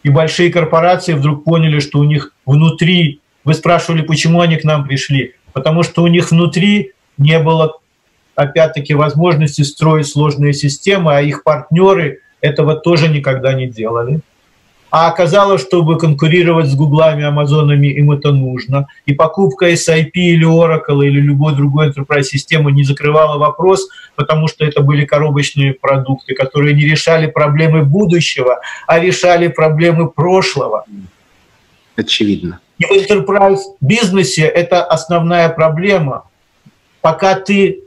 S3: и большие корпорации вдруг поняли, что у них внутри, вы спрашивали, почему они к нам пришли, потому что у них внутри не было, опять-таки, возможности строить сложные системы, а их партнеры этого тоже никогда не делали. А оказалось, чтобы конкурировать с Гуглами, Амазонами, им это нужно. И покупка SIP или Oracle или любой другой enterprise системы не закрывала вопрос, потому что это были коробочные продукты, которые не решали проблемы будущего, а решали проблемы прошлого.
S2: Очевидно.
S3: И в enterprise бизнесе это основная проблема. Пока ты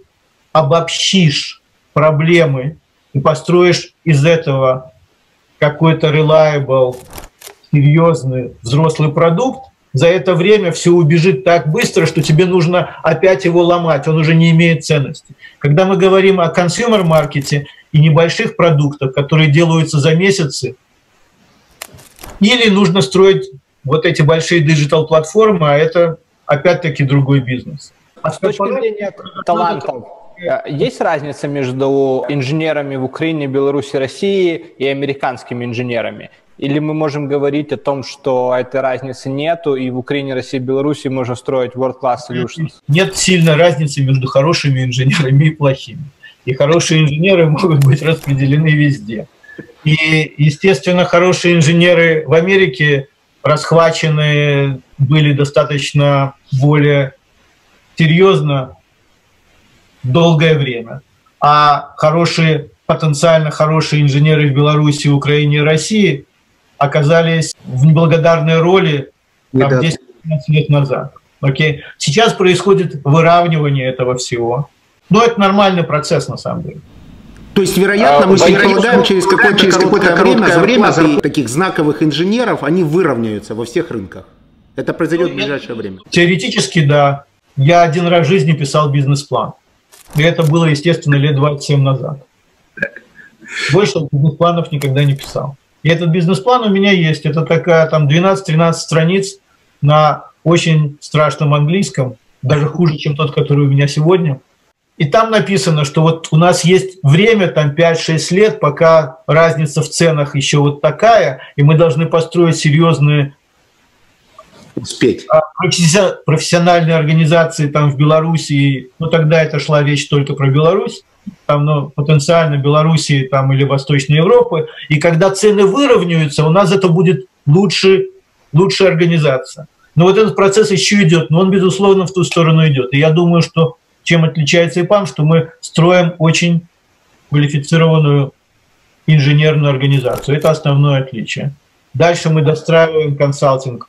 S3: обобщишь проблемы и построишь из этого какой-то reliable, серьезный взрослый продукт, за это время все убежит так быстро, что тебе нужно опять его ломать, он уже не имеет ценности. Когда мы говорим о consumer market е и небольших продуктах, которые делаются за месяцы, или нужно строить вот эти большие digital-платформы, а это опять-таки другой бизнес.
S1: А с точки зрения талантов, есть разница между инженерами в Украине, Беларуси, России и американскими инженерами? Или мы можем говорить о том, что этой разницы нету, и в Украине, России, Беларуси можно строить world-class solutions?
S3: Нет сильной разницы между хорошими инженерами и плохими. И хорошие инженеры могут быть распределены везде. И, естественно, хорошие инженеры в Америке расхвачены были достаточно более серьезно долгое время. А хорошие, потенциально хорошие инженеры в Беларуси, Украине и России оказались в неблагодарной роли там, 10 лет назад. Окей? Сейчас происходит выравнивание этого всего. Но это нормальный процесс на самом деле.
S2: То есть, вероятно, а, мы предполагаем, через какое-то через какое время, время зарплаты таких знаковых инженеров, они выровняются во всех рынках. Это произойдет ну, в ближайшее время.
S3: Теоретически, да. Я один раз в жизни писал бизнес-план. И это было, естественно, лет 27 назад. Больше бизнес-планов никогда не писал. И этот бизнес-план у меня есть. Это такая там 12-13 страниц на очень страшном английском, даже хуже, чем тот, который у меня сегодня. И там написано, что вот у нас есть время, там 5-6 лет, пока разница в ценах еще вот такая, и мы должны построить серьезные
S2: успеть.
S3: А профессиональные организации там в Белоруссии, ну тогда это шла речь только про Беларусь, там, ну, потенциально Белоруссии там, или Восточной Европы. И когда цены выровняются, у нас это будет лучше, лучшая организация. Но вот этот процесс еще идет, но он, безусловно, в ту сторону идет. И я думаю, что чем отличается ИПАМ, что мы строим очень квалифицированную инженерную организацию. Это основное отличие. Дальше мы достраиваем консалтинг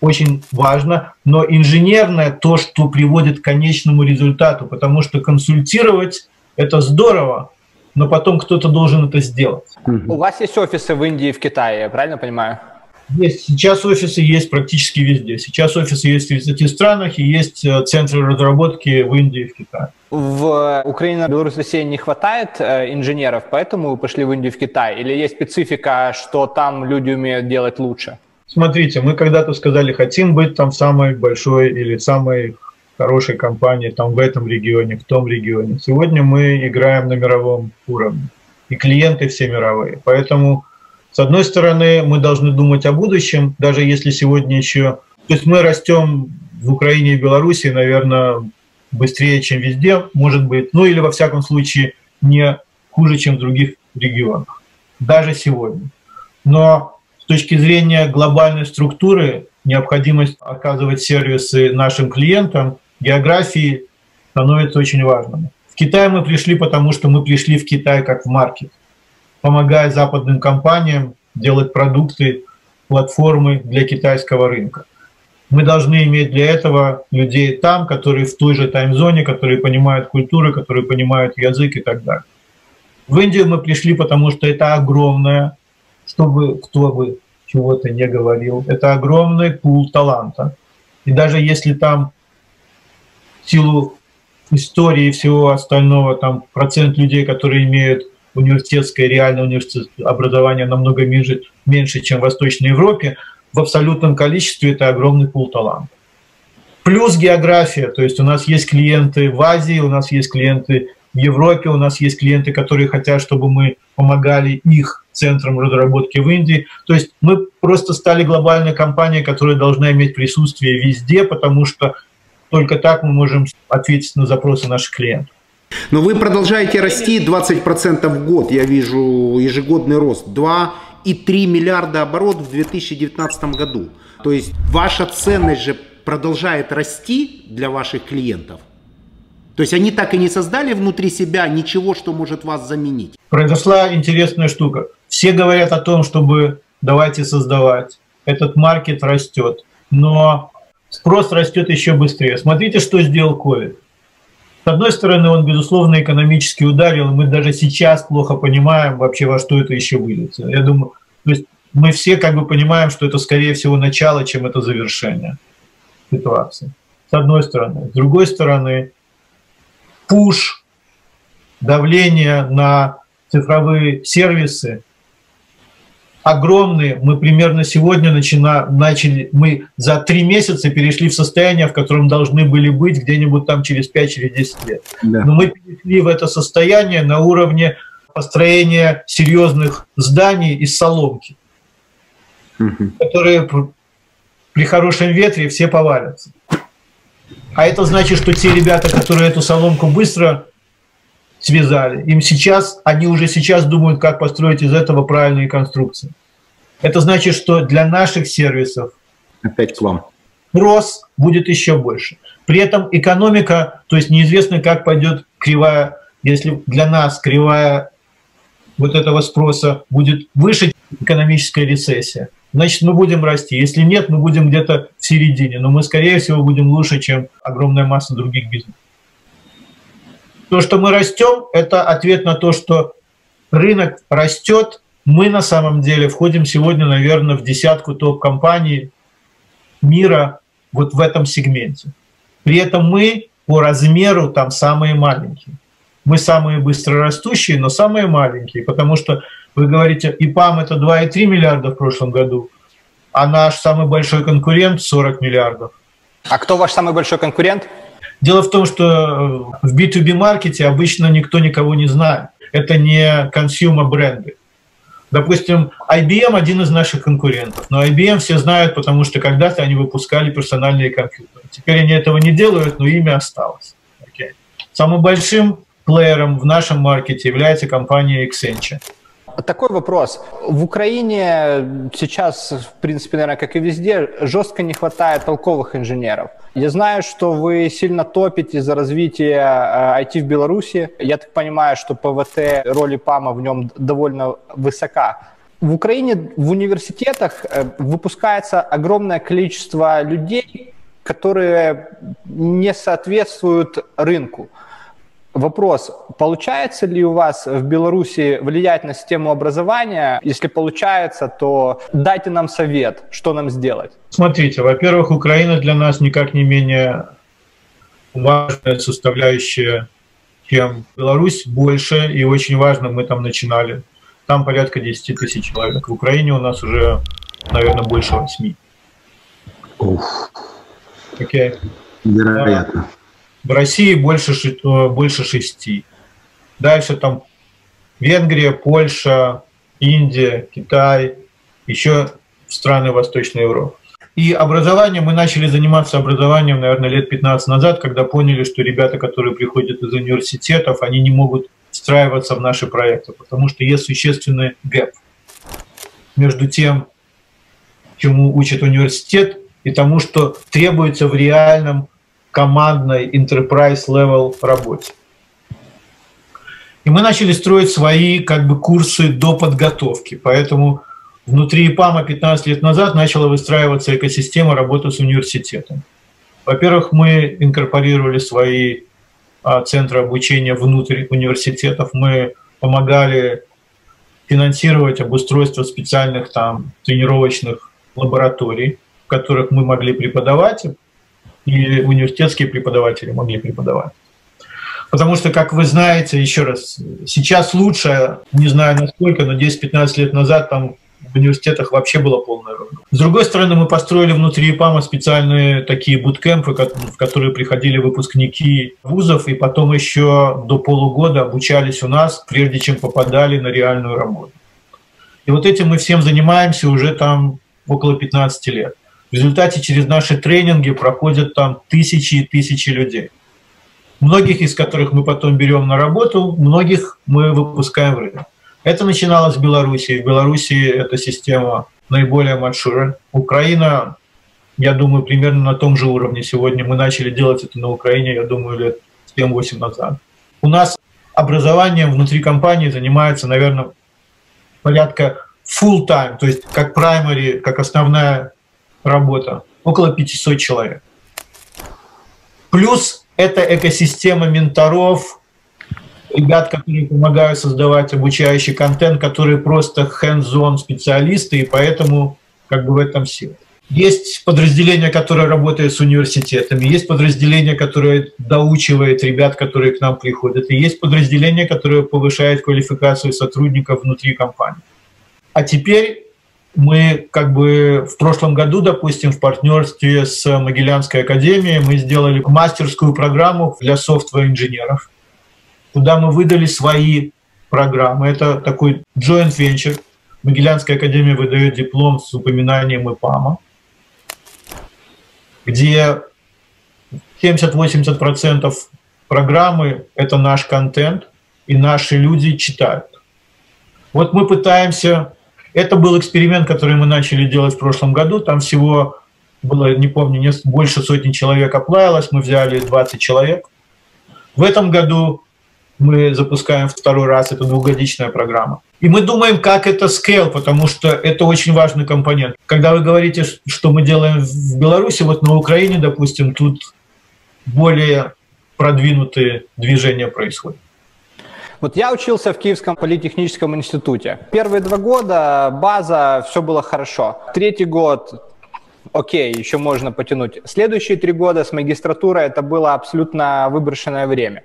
S3: очень важно, но инженерное то, что приводит к конечному результату, потому что консультировать это здорово, но потом кто-то должен это сделать.
S1: У вас есть офисы в Индии и в Китае, я правильно понимаю?
S3: Есть. Сейчас офисы есть практически везде. Сейчас офисы есть в 30 странах и есть э, центры разработки в Индии и в Китае.
S1: В Украине, Беларуси, России не хватает э, инженеров, поэтому вы пошли в Индию и в Китай? Или есть специфика, что там люди умеют делать лучше?
S3: Смотрите, мы когда-то сказали, хотим быть там самой большой или самой хорошей компанией там в этом регионе, в том регионе. Сегодня мы играем на мировом уровне, и клиенты все мировые. Поэтому, с одной стороны, мы должны думать о будущем, даже если сегодня еще... То есть мы растем в Украине и Беларуси, наверное, быстрее, чем везде, может быть, ну или во всяком случае не хуже, чем в других регионах, даже сегодня. Но с точки зрения глобальной структуры, необходимость оказывать сервисы нашим клиентам, географии становится очень важным. В Китай мы пришли, потому что мы пришли в Китай как в маркет, помогая западным компаниям делать продукты, платформы для китайского рынка. Мы должны иметь для этого людей там, которые в той же таймзоне, которые понимают культуру, которые понимают язык и так далее. В Индию мы пришли, потому что это огромная чтобы кто бы чего-то не говорил. Это огромный пул таланта. И даже если там в силу истории и всего остального, там процент людей, которые имеют университетское, реальное университетское образование намного меньше, меньше, чем в Восточной Европе, в абсолютном количестве это огромный пул таланта. Плюс география, то есть у нас есть клиенты в Азии, у нас есть клиенты в Европе, у нас есть клиенты, которые хотят, чтобы мы помогали их центрам разработки в Индии. То есть мы просто стали глобальной компанией, которая должна иметь присутствие везде, потому что только так мы можем ответить на запросы наших клиентов.
S2: Но вы продолжаете расти 20% в год. Я вижу ежегодный рост. 2,3 миллиарда оборот в 2019 году. То есть ваша ценность же продолжает расти для ваших клиентов. То есть они так и не создали внутри себя ничего, что может вас заменить.
S3: Произошла интересная штука. Все говорят о том, чтобы давайте создавать. Этот маркет растет. Но спрос растет еще быстрее. Смотрите, что сделал COVID. С одной стороны, он, безусловно, экономически ударил, мы даже сейчас плохо понимаем вообще, во что это еще выльется. Я думаю, то есть мы все как бы понимаем, что это, скорее всего, начало, чем это завершение ситуации. С одной стороны. С другой стороны, пуш, давление на цифровые сервисы огромные. Мы примерно сегодня начина, начали, мы за три месяца перешли в состояние, в котором должны были быть где-нибудь там через 5-10 через лет. Да. Но мы перешли в это состояние на уровне построения серьезных зданий из соломки, угу. которые при хорошем ветре все повалятся. А это значит, что те ребята, которые эту соломку быстро связали. Им сейчас, они уже сейчас думают, как построить из этого правильные конструкции. Это значит, что для наших сервисов
S2: опять вам.
S3: Рост будет еще больше. При этом экономика, то есть неизвестно, как пойдет кривая, если для нас кривая вот этого спроса будет выше экономическая рецессия, значит, мы будем расти. Если нет, мы будем где-то в середине, но мы, скорее всего, будем лучше, чем огромная масса других бизнесов. То, что мы растем, это ответ на то, что рынок растет. Мы на самом деле входим сегодня, наверное, в десятку топ-компаний мира вот в этом сегменте. При этом мы по размеру там самые маленькие. Мы самые быстрорастущие, но самые маленькие, потому что вы говорите, EPAM это 2,3 миллиарда в прошлом году, а наш самый большой конкурент 40 миллиардов.
S1: А кто ваш самый большой конкурент?
S3: Дело в том, что в B2B market е обычно никто никого не знает. Это не consumer бренды. Допустим, IBM один из наших конкурентов, но IBM все знают, потому что когда-то они выпускали персональные компьютеры. Теперь они этого не делают, но имя осталось. Okay. Самым большим плеером в нашем маркете является компания Accenture.
S1: Такой вопрос. В Украине сейчас, в принципе, наверное, как и везде, жестко не хватает толковых инженеров. Я знаю, что вы сильно топите за развитие IT э, в Беларуси. Я так понимаю, что ПВТ, роли ПАМа в нем довольно высока. В Украине в университетах э, выпускается огромное количество людей, которые не соответствуют рынку. Вопрос, получается ли у вас в Беларуси влиять на систему образования? Если получается, то дайте нам совет, что нам сделать.
S3: Смотрите, во-первых, Украина для нас никак не менее важная составляющая, чем Беларусь, больше, и очень важно, мы там начинали. Там порядка 10 тысяч человек. В Украине у нас уже, наверное, больше 8.
S2: Ух. Okay. Вероятно.
S3: В России больше, э, больше шести. Дальше там Венгрия, Польша, Индия, Китай, еще страны Восточной Европы. И образование, мы начали заниматься образованием, наверное, лет 15 назад, когда поняли, что ребята, которые приходят из университетов, они не могут встраиваться в наши проекты, потому что есть существенный гэп между тем, чему учит университет, и тому, что требуется в реальном командной enterprise level работе. И мы начали строить свои как бы курсы до подготовки. Поэтому внутри ИПАМа 15 лет назад начала выстраиваться экосистема работы с университетом. Во-первых, мы инкорпорировали свои а, центры обучения внутрь университетов. Мы помогали финансировать обустройство специальных там тренировочных лабораторий, в которых мы могли преподавать, и университетские преподаватели могли преподавать. Потому что, как вы знаете, еще раз, сейчас лучше, не знаю насколько, но 10-15 лет назад там в университетах вообще было полное ровно. С другой стороны, мы построили внутри ИПАМа специальные такие буткемпы, в которые приходили выпускники вузов, и потом еще до полугода обучались у нас, прежде чем попадали на реальную работу. И вот этим мы всем занимаемся уже там около 15 лет. В результате через наши тренинги проходят там тысячи и тысячи людей. Многих из которых мы потом берем на работу, многих мы выпускаем в рынок. Это начиналось в Беларуси. В Беларуси эта система наиболее маршура. Украина, я думаю, примерно на том же уровне сегодня. Мы начали делать это на Украине, я думаю, лет 7-8 назад. У нас образованием внутри компании занимается, наверное, порядка full time, то есть как primary, как основная работа, около 500 человек. Плюс это экосистема менторов, ребят, которые помогают создавать обучающий контент, которые просто hands-on специалисты, и поэтому как бы в этом сила. Есть подразделение, которое работает с университетами, есть подразделение, которое доучивает ребят, которые к нам приходят, и есть подразделение, которое повышает квалификацию сотрудников внутри компании. А теперь мы как бы в прошлом году, допустим, в партнерстве с Могилянской академией мы сделали мастерскую программу для софтвер-инженеров, куда мы выдали свои программы. Это такой joint venture. Могилянская академия выдает диплом с упоминанием ИПАМа, где 70-80% программы – это наш контент, и наши люди читают. Вот мы пытаемся это был эксперимент, который мы начали делать в прошлом году. Там всего было, не помню, не, больше сотни человек оплавилось. Мы взяли 20 человек. В этом году мы запускаем второй раз, это двухгодичная программа. И мы думаем, как это scale, потому что это очень важный компонент. Когда вы говорите, что мы делаем в Беларуси, вот на Украине, допустим, тут более продвинутые движения происходят.
S1: Вот я учился в Киевском политехническом институте. Первые два года база, все было хорошо. Третий год окей, еще можно потянуть. Следующие три года с магистратурой это было абсолютно выброшенное время.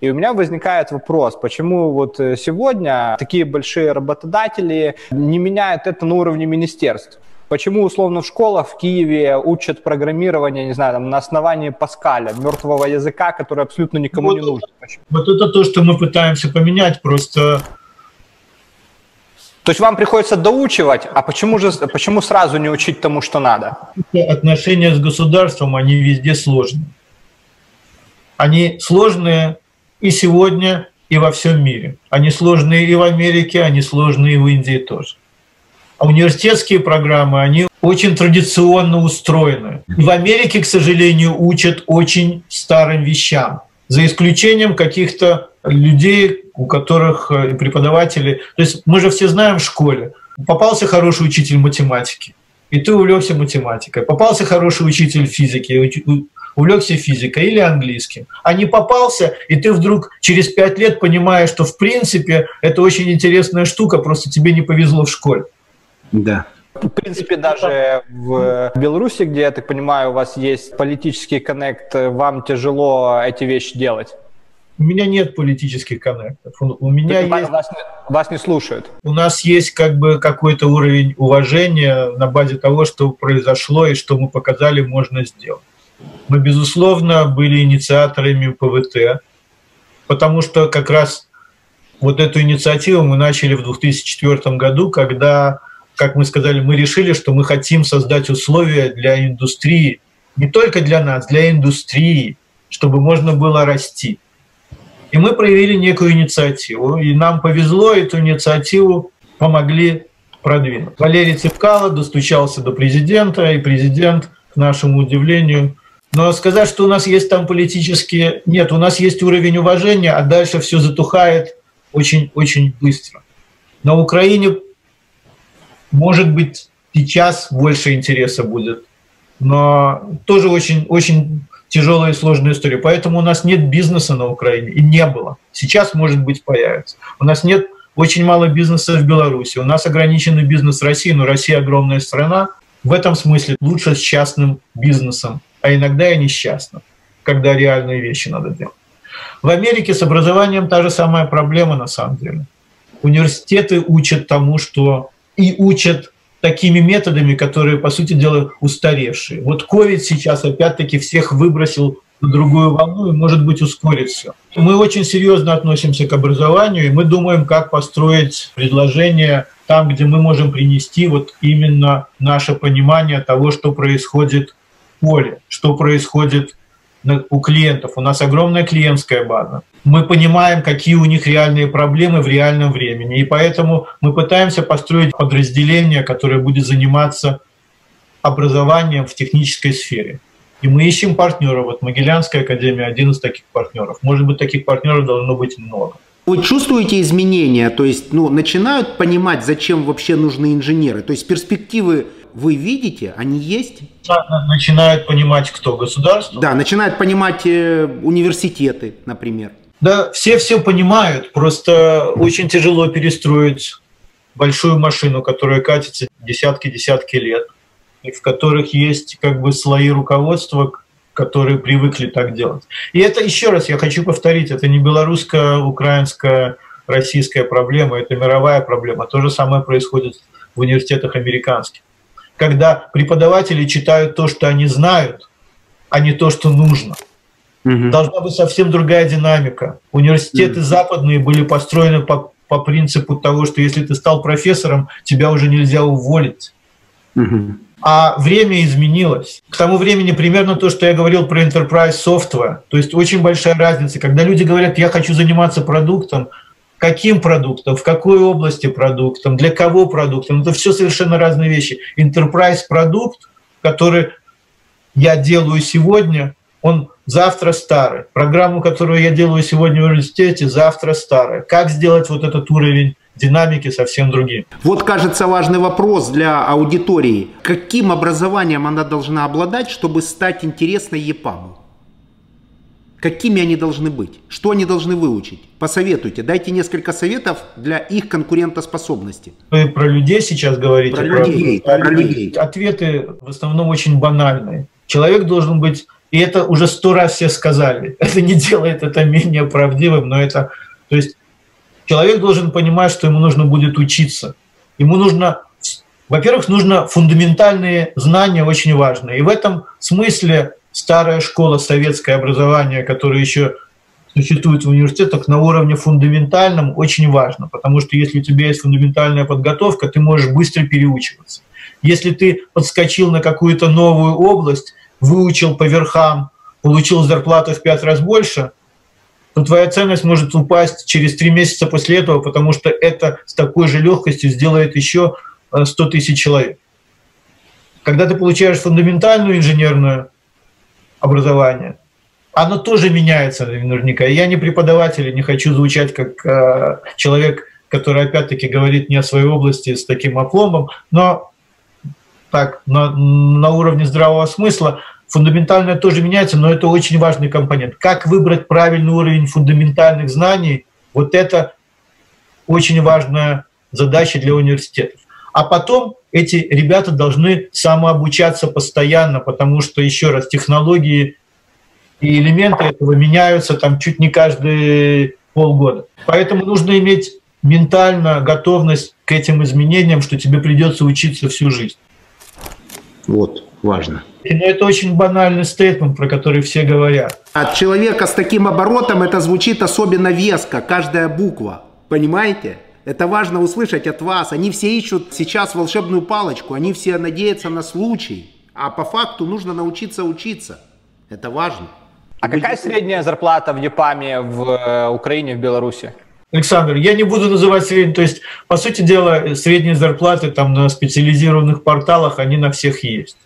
S1: И у меня возникает вопрос, почему вот сегодня такие большие работодатели не меняют это на уровне министерств? Почему, условно, в школах в Киеве учат программирование, не знаю, там, на основании Паскаля, мертвого языка, который абсолютно никому вот, не нужен?
S3: Вот это то, что мы пытаемся поменять, просто...
S1: То есть вам приходится доучивать, а почему же почему сразу не учить тому, что надо?
S3: Отношения с государством, они везде сложные. Они сложные и сегодня, и во всем мире. Они сложные и в Америке, они сложные и в Индии тоже. А университетские программы, они очень традиционно устроены. И в Америке, к сожалению, учат очень старым вещам, за исключением каких-то людей, у которых э, преподаватели... То есть мы же все знаем в школе, попался хороший учитель математики, и ты увлекся математикой. Попался хороший учитель физики, увлекся физикой или английским. А не попался, и ты вдруг через пять лет понимаешь, что в принципе это очень интересная штука, просто тебе не повезло в школе.
S1: Да. В принципе, даже в Беларуси, где, я так понимаю, у вас есть политический коннект, вам тяжело эти вещи делать?
S3: У меня нет политических коннектов. У меня есть...
S1: вас, вас не слушают.
S3: У нас есть как бы какой-то уровень уважения на базе того, что произошло и что мы показали, можно сделать. Мы, безусловно, были инициаторами ПВТ, потому что как раз вот эту инициативу мы начали в 2004 году, когда как мы сказали, мы решили, что мы хотим создать условия для индустрии, не только для нас, для индустрии, чтобы можно было расти. И мы проявили некую инициативу, и нам повезло эту инициативу помогли продвинуть. Валерий Цепкало достучался до президента, и президент, к нашему удивлению, но сказать, что у нас есть там политические... Нет, у нас есть уровень уважения, а дальше все затухает очень-очень быстро. На Украине может быть, сейчас больше интереса будет, но тоже очень, очень тяжелая и сложная история. Поэтому у нас нет бизнеса на Украине, и не было. Сейчас, может быть, появится. У нас нет очень мало бизнеса в Беларуси. У нас ограниченный бизнес России, но Россия огромная страна. В этом смысле лучше с частным бизнесом, а иногда и несчастным, когда реальные вещи надо делать. В Америке с образованием та же самая проблема на самом деле. Университеты учат тому, что и учат такими методами, которые, по сути дела, устаревшие. Вот COVID сейчас опять-таки всех выбросил на другую волну и, может быть, ускорит все. Мы очень серьезно относимся к образованию, и мы думаем, как построить предложение там, где мы можем принести вот именно наше понимание того, что происходит в поле, что происходит у клиентов. У нас огромная клиентская база. Мы понимаем, какие у них реальные проблемы в реальном времени. И поэтому мы пытаемся построить подразделение, которое будет заниматься образованием в технической сфере. И мы ищем партнеров. Вот Могилянская академия один из таких партнеров. Может быть, таких партнеров должно быть много.
S2: Вы чувствуете изменения? То есть, ну, начинают понимать, зачем вообще нужны инженеры? То есть, перспективы вы видите, они есть?
S3: Начинают понимать кто? Государство?
S2: Да, начинают понимать э, университеты, например.
S3: Да, все все понимают, просто очень тяжело перестроить большую машину, которая катится десятки-десятки лет и в которых есть как бы слои руководства, которые привыкли так делать. И это, еще раз, я хочу повторить, это не белорусская, украинская, российская проблема, это мировая проблема. То же самое происходит в университетах американских. Когда преподаватели читают то, что они знают, а не то, что нужно. Угу. Должна быть совсем другая динамика. Университеты угу. западные были построены по, по принципу того, что если ты стал профессором, тебя уже нельзя уволить. Угу. А время изменилось. К тому времени примерно то, что я говорил про enterprise software. То есть очень большая разница. Когда люди говорят, я хочу заниматься продуктом, каким продуктом, в какой области продуктом, для кого продуктом, это все совершенно разные вещи. Enterprise продукт, который я делаю сегодня, он завтра старый. Программу, которую я делаю сегодня в университете, завтра старая. Как сделать вот этот уровень динамики совсем другие.
S2: Вот, кажется, важный вопрос для аудитории. Каким образованием она должна обладать, чтобы стать интересной ЕПАМу? Какими они должны быть? Что они должны выучить? Посоветуйте, дайте несколько советов для их конкурентоспособности.
S3: Вы про людей сейчас говорите?
S2: Про, про людей, про, про людей.
S3: Ответы в основном очень банальные. Человек должен быть, и это уже сто раз все сказали, *laughs* это не делает это менее правдивым, но это, то есть человек должен понимать, что ему нужно будет учиться. Ему нужно, во-первых, нужно фундаментальные знания очень важные. И в этом смысле старая школа советское образование, которое еще существует в университетах на уровне фундаментальном, очень важно, потому что если у тебя есть фундаментальная подготовка, ты можешь быстро переучиваться. Если ты подскочил на какую-то новую область, выучил по верхам, получил зарплату в пять раз больше – то твоя ценность может упасть через три месяца после этого, потому что это с такой же легкостью сделает еще 100 э, тысяч человек. Когда ты получаешь фундаментальное инженерное образование, оно тоже меняется наверняка. Я не преподаватель, не хочу звучать как э, человек, который опять-таки говорит не о своей области с таким опломбом, но так, на, на уровне здравого смысла фундаментальное тоже меняется, но это очень важный компонент. Как выбрать правильный уровень фундаментальных знаний, вот это очень важная задача для университетов. А потом эти ребята должны самообучаться постоянно, потому что, еще раз, технологии и элементы этого меняются там чуть не каждые полгода. Поэтому нужно иметь ментально готовность к этим изменениям, что тебе придется учиться всю жизнь.
S2: Вот, важно.
S3: Но это очень банальный стейтмент, про который все говорят.
S2: От человека с таким оборотом это звучит особенно веско, каждая буква. Понимаете? Это важно услышать от вас. Они все ищут сейчас волшебную палочку, они все надеются на случай. А по факту нужно научиться учиться. Это важно.
S1: А какая средняя зарплата в ЕПАМе в э, Украине, в Беларуси?
S3: Александр, я не буду называть среднюю, то есть, по сути дела, средние зарплаты там на специализированных порталах, они на всех есть.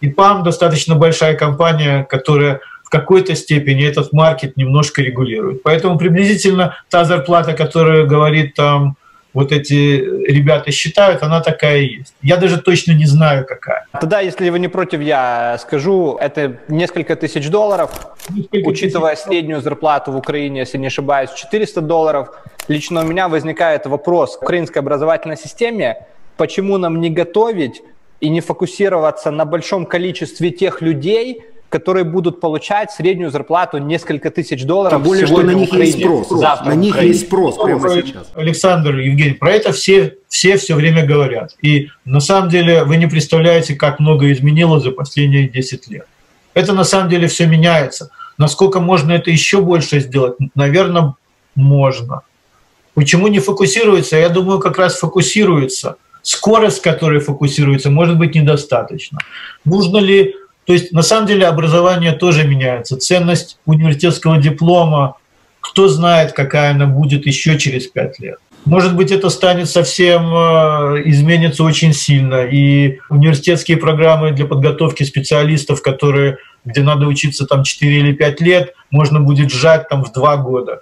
S3: И ПАМ достаточно большая компания, которая в какой-то степени этот маркет немножко регулирует. Поэтому приблизительно та зарплата, которая говорит там вот эти ребята считают, она такая и есть. Я даже точно не знаю, какая.
S1: Тогда, если вы не против, я скажу, это несколько тысяч долларов, несколько учитывая тысяч. среднюю зарплату в Украине, если не ошибаюсь, 400 долларов. Лично у меня возникает вопрос в украинской образовательной системе, почему нам не готовить и не фокусироваться на большом количестве тех людей, которые будут получать среднюю зарплату несколько тысяч долларов. Тем
S2: более, что на них есть спрос. Завтра на них есть спрос прямо сейчас.
S3: Александр, Евгений, про это все, все все время говорят. И на самом деле вы не представляете, как много изменилось за последние 10 лет. Это на самом деле все меняется. Насколько можно это еще больше сделать? Наверное, можно. Почему не фокусируется? Я думаю, как раз фокусируется. Скорость, с которой фокусируется, может быть недостаточно. Нужно ли то есть на самом деле образование тоже меняется. Ценность университетского диплома, кто знает, какая она будет еще через пять лет. Может быть, это станет совсем, э, изменится очень сильно. И университетские программы для подготовки специалистов, которые, где надо учиться там 4 или 5 лет, можно будет сжать там в 2 года.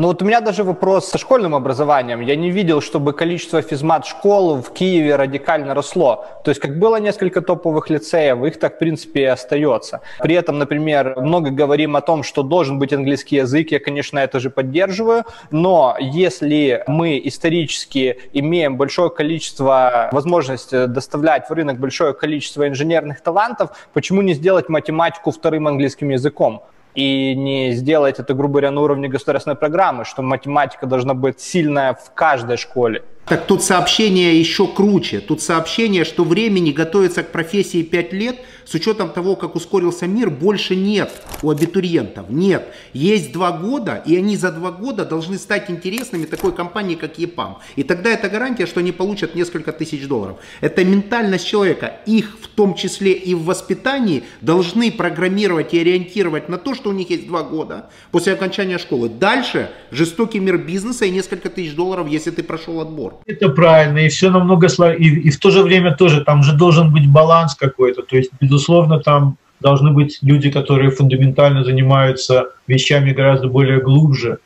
S1: Ну вот у меня даже вопрос со школьным образованием. Я не видел, чтобы количество физмат-школ в Киеве радикально росло. То есть как было несколько топовых лицеев, их так в принципе и остается. При этом, например, много говорим о том, что должен быть английский язык. Я, конечно, это же поддерживаю. Но если мы исторически имеем большое количество возможности доставлять в рынок большое количество инженерных талантов, почему не сделать математику вторым английским языком? И не сделать это, грубо говоря, на уровне государственной программы, что математика должна быть сильная в каждой школе.
S2: Так тут сообщение еще круче. Тут сообщение, что времени готовиться к профессии 5 лет – с учетом того, как ускорился мир, больше нет у абитуриентов. Нет. Есть два года, и они за два года должны стать интересными такой компании, как ЕПАМ. И тогда это гарантия, что они получат несколько тысяч долларов. Это ментальность человека. Их в том числе и в воспитании должны программировать и ориентировать на то, что у них есть два года после окончания школы. Дальше жестокий мир бизнеса и несколько тысяч долларов, если ты прошел отбор.
S3: Это правильно, и все намного сложнее. И, и в то же время тоже там же должен быть баланс какой-то. То есть, безусловно, там должны быть люди, которые фундаментально занимаются вещами гораздо более глубже.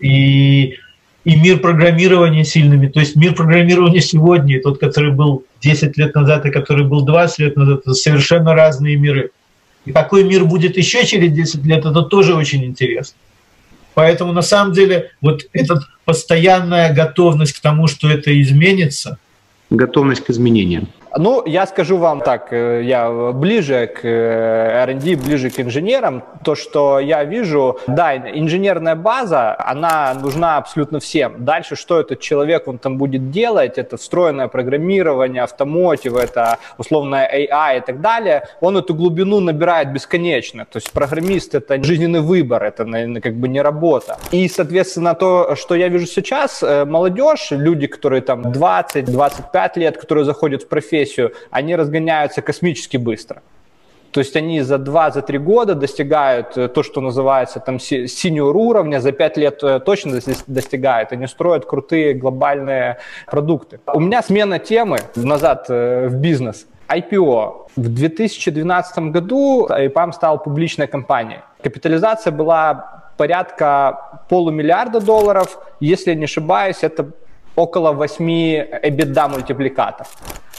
S3: И, и мир программирования сильными. То есть мир программирования сегодня и тот, который был 10 лет назад и который был 20 лет назад, это совершенно разные миры. И какой мир будет еще через 10 лет, это тоже очень интересно. Поэтому на самом деле вот эта постоянная готовность к тому, что это изменится.
S2: Готовность к изменениям.
S1: Ну, я скажу вам так, э, я ближе к э, R&D, ближе к инженерам. То, что я вижу, да, инженерная база, она нужна абсолютно всем. Дальше, что этот человек, он там будет делать, это встроенное программирование, автомотив, это условное AI и так далее, он эту глубину набирает бесконечно. То есть программист — это жизненный выбор, это как бы не работа. И, соответственно, то, что я вижу сейчас, э, молодежь, люди, которые там 20-25 лет, которые заходят в профессию, профессию, они разгоняются космически быстро. То есть они за 2-3 года достигают э, то, что называется там синьор уровня, за 5 лет э, точно достигают. Они строят крутые глобальные продукты. У меня смена темы назад э, в бизнес. IPO. В 2012 году IPAM стал публичной компанией. Капитализация была порядка полумиллиарда долларов. Если не ошибаюсь, это около 8 EBITDA мультипликатор.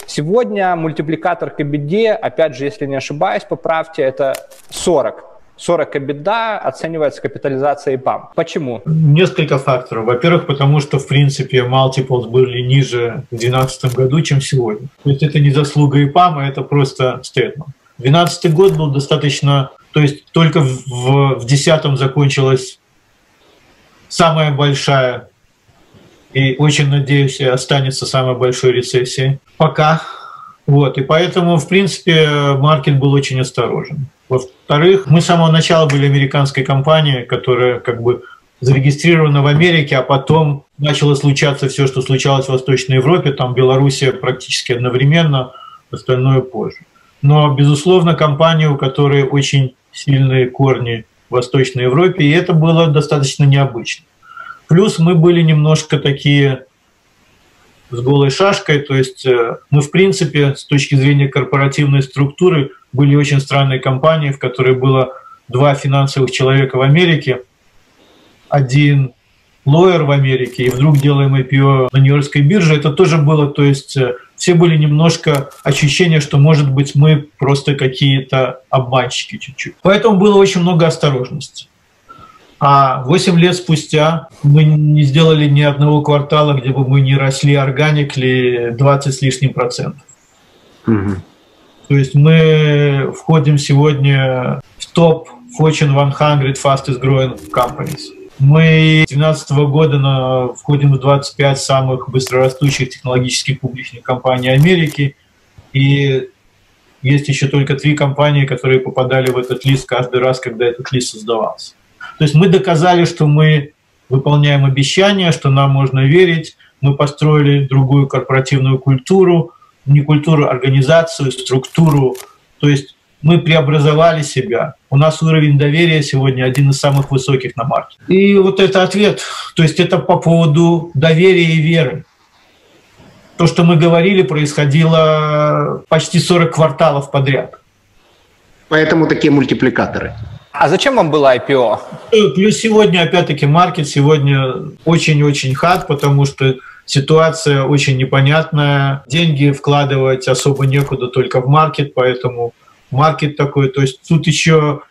S1: Сегодня мультипликатор к EBITDA, опять же, если не ошибаюсь, поправьте, это 40. 40 EBITDA оценивается капитализацией ПАМ. Почему?
S3: Несколько факторов. Во-первых, потому что, в принципе, multiples были ниже в 2012 году, чем сегодня. То есть это не заслуга ИПАМа, это просто стейтмент. 2012 год был достаточно... То есть только в 2010 закончилась самая большая и очень надеюсь, останется самой большой рецессией. Пока. Вот, и поэтому, в принципе, маркет был очень осторожен. Во-вторых, мы с самого начала были американской компанией, которая как бы зарегистрирована в Америке, а потом начало случаться все, что случалось в Восточной Европе, там Белоруссия практически одновременно, остальное позже. Но, безусловно, компания, у которой очень сильные корни в Восточной Европе, и это было достаточно необычно. Плюс мы были немножко такие с голой шашкой, то есть э, мы, в принципе, с точки зрения корпоративной структуры, были очень странной компанией, в которой было два финансовых человека в Америке. Один лоер в Америке и вдруг делаем IPO на Нью-Йоркской бирже, это тоже было, то есть э, все были немножко ощущения, что, может быть, мы просто какие-то обманщики чуть-чуть. Поэтому было очень много осторожности. А 8 лет спустя мы не сделали ни одного квартала, где бы мы не росли органик ли 20 с лишним процентов. Угу. То есть мы входим сегодня в топ Fortune 100 fastest growing companies. Мы с 2012 года на, входим в 25 самых быстрорастущих технологических публичных компаний Америки. И есть еще только три компании, которые попадали в этот лист каждый раз, когда этот лист создавался. То есть мы доказали, что мы выполняем обещания, что нам можно верить. Мы построили другую корпоративную культуру, не культуру, организацию, структуру. То есть мы преобразовали себя. У нас уровень доверия сегодня один из самых высоких на марке. И вот это ответ. То есть это по поводу доверия и веры. То, что мы говорили, происходило почти 40 кварталов подряд.
S2: Поэтому такие мультипликаторы.
S1: А зачем вам было IPO?
S3: Плюс сегодня, опять-таки, маркет сегодня очень-очень хат, потому что ситуация очень непонятная. Деньги вкладывать особо некуда, только в маркет, поэтому маркет такой. То есть тут еще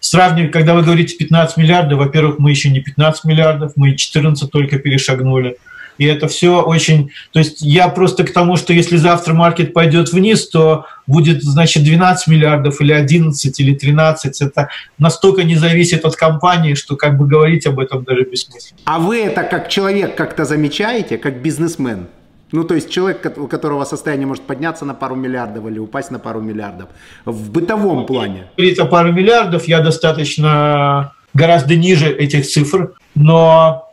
S3: сравнивать, когда вы говорите 15 миллиардов, во-первых, мы еще не 15 миллиардов, мы 14 только перешагнули. И это все очень... То есть я просто к тому, что если завтра маркет пойдет вниз, то будет, значит, 12 миллиардов или 11 или 13. Это настолько не зависит от компании, что как бы говорить об этом даже бессмысленно.
S2: А вы это как человек как-то замечаете, как бизнесмен? Ну, то есть человек, у которого состояние может подняться на пару миллиардов или упасть на пару миллиардов. В бытовом плане.
S3: Говорить о пару миллиардов, я достаточно гораздо ниже этих цифр, но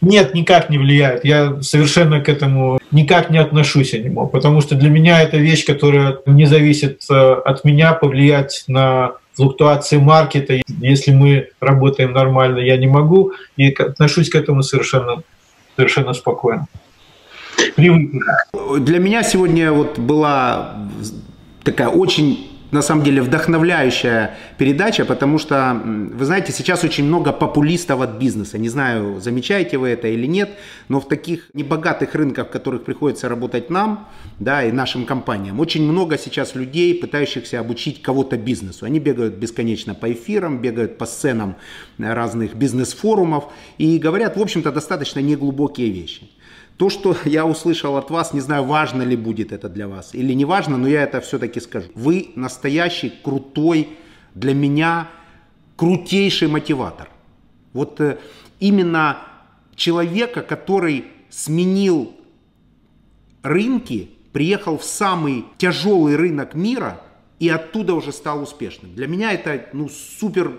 S3: нет, никак не влияет. Я совершенно к этому никак не отношусь аниме, потому что для меня это вещь, которая не зависит э, от меня, повлиять на флуктуации маркета. Если мы работаем нормально, я не могу, и отношусь к этому совершенно, совершенно спокойно.
S2: Для меня сегодня вот была такая очень на самом деле вдохновляющая передача, потому что, вы знаете, сейчас очень много популистов от бизнеса. Не знаю, замечаете вы это или нет, но в таких небогатых рынках, в которых приходится работать нам, да, и нашим компаниям, очень много сейчас людей, пытающихся обучить кого-то бизнесу. Они бегают бесконечно по эфирам, бегают по сценам разных бизнес-форумов и говорят, в общем-то, достаточно неглубокие вещи. То, что я услышал от вас, не знаю, важно ли будет это для вас или не важно, но я это все-таки скажу. Вы настоящий, крутой, для меня крутейший мотиватор. Вот э, именно человека, который сменил рынки, приехал в самый тяжелый рынок мира и оттуда уже стал успешным. Для меня это ну, супер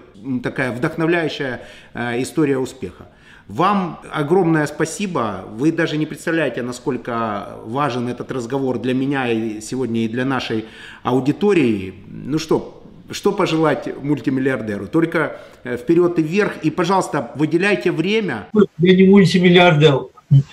S2: такая вдохновляющая э, история успеха. Вам огромное спасибо. Вы даже не представляете, насколько важен этот разговор для меня и сегодня и для нашей аудитории. Ну что, что пожелать мультимиллиардеру? Только э, вперед и вверх. И, пожалуйста, выделяйте время.
S3: Я не мультимиллиардер.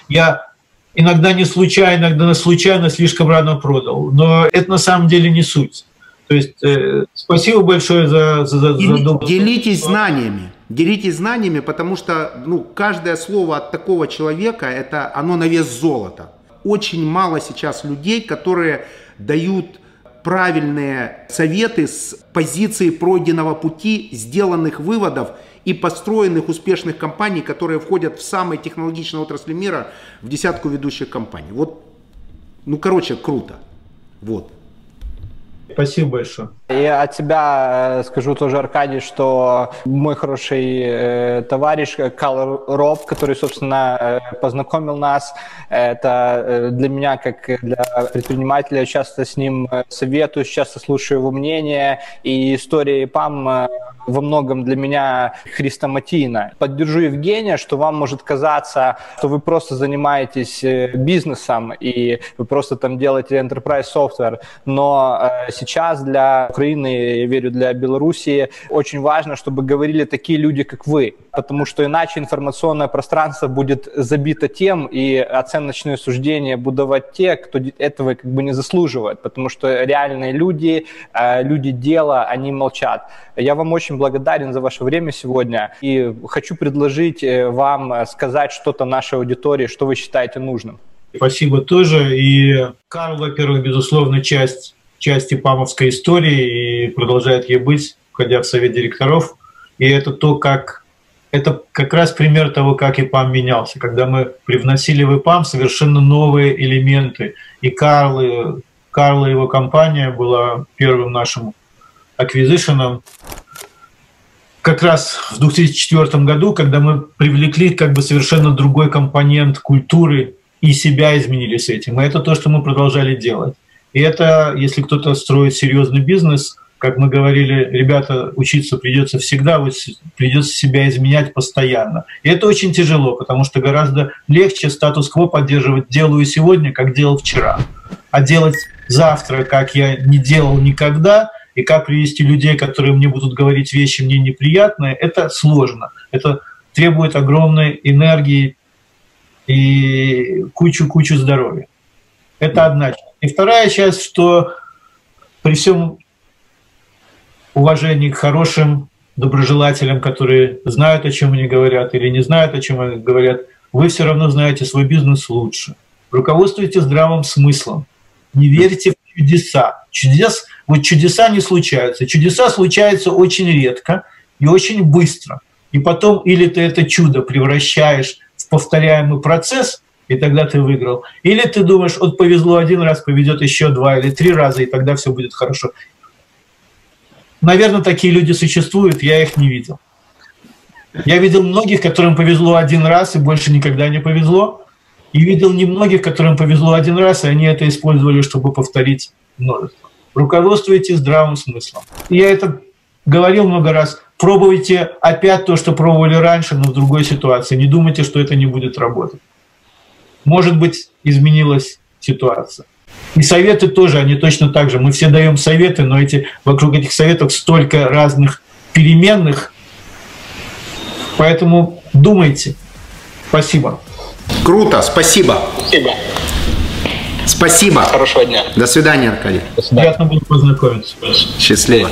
S3: Я иногда не случайно, иногда случайно слишком рано продал. Но это на самом деле не суть. То есть э, спасибо большое за, за, за, за
S2: Делитесь знаниями. Делитесь знаниями, потому что ну, каждое слово от такого человека, это оно на вес золота. Очень мало сейчас людей, которые дают правильные советы с позиции пройденного пути, сделанных выводов и построенных успешных компаний, которые входят в самые технологичные отрасли мира, в десятку ведущих компаний. Вот, ну, короче, круто. Вот.
S3: Спасибо большое.
S1: И от тебя э, скажу тоже, Аркадий, что мой хороший э, товарищ э, Кал Роб, который, собственно, э, познакомил нас, это для меня, как для предпринимателя, часто с ним советую, часто слушаю его мнение, и история ПАМ э, во многом для меня хрестоматийна. Поддержу Евгения, что вам может казаться, что вы просто занимаетесь бизнесом, и вы просто там делаете enterprise software, но сейчас для Украины, я верю, для Белоруссии очень важно, чтобы говорили такие люди, как вы. потому что иначе информационное пространство будет забито тем, и оценочные суждения будут давать те, кто этого как бы не заслуживает, потому что реальные люди, э, люди дела, они молчат. Я вам очень благодарен за ваше время сегодня и хочу предложить э, вам сказать что-то нашей аудитории, что вы считаете нужным.
S3: Спасибо тоже. И Карл, во-первых, безусловно, часть, часть ипамовской истории и продолжает ей быть, входя в совет директоров. И это то, как это как раз пример того, как ИПАМ менялся, когда мы привносили в ИПАМ совершенно новые элементы. И Карл, Карл и его компания была первым нашим аквизишеном как раз в 2004 году, когда мы привлекли как бы совершенно другой компонент культуры и себя изменили с этим. И это то, что мы продолжали делать. И это, если кто-то строит серьезный бизнес, как мы говорили, ребята, учиться придется всегда, придется себя изменять постоянно. И это очень тяжело, потому что гораздо легче статус-кво поддерживать делаю сегодня, как делал вчера. А делать завтра, как я не делал никогда, и как привести людей, которые мне будут говорить вещи мне неприятные, это сложно. Это требует огромной энергии, и кучу-кучу здоровья. Это одна часть. И вторая часть, что при всем уважении к хорошим доброжелателям, которые знают, о чем они говорят или не знают, о чем они говорят, вы все равно знаете свой бизнес лучше. Руководствуйте здравым смыслом. Не верьте в чудеса. Чудес, вот чудеса не случаются. Чудеса случаются очень редко и очень быстро. И потом или ты это чудо превращаешь повторяемый процесс, и тогда ты выиграл. Или ты думаешь, вот повезло один раз, поведет еще два или три раза, и тогда все будет хорошо. Наверное, такие люди существуют, я их не видел. Я видел многих, которым повезло один раз и больше никогда не повезло. И видел немногих, которым повезло один раз, и они это использовали, чтобы повторить множество. Руководствуйтесь здравым смыслом. Я это говорил много раз. Пробуйте опять то, что пробовали раньше, но в другой ситуации. Не думайте, что это не будет работать. Может быть, изменилась ситуация. И советы тоже, они точно так же. Мы все даем советы, но эти, вокруг этих советов столько разных переменных. Поэтому думайте. Спасибо.
S2: Круто, спасибо.
S1: Спасибо.
S2: Спасибо.
S1: Хорошего дня.
S2: До свидания, Аркадий.
S3: До свидания. Приятно было познакомиться.
S2: Счастливо.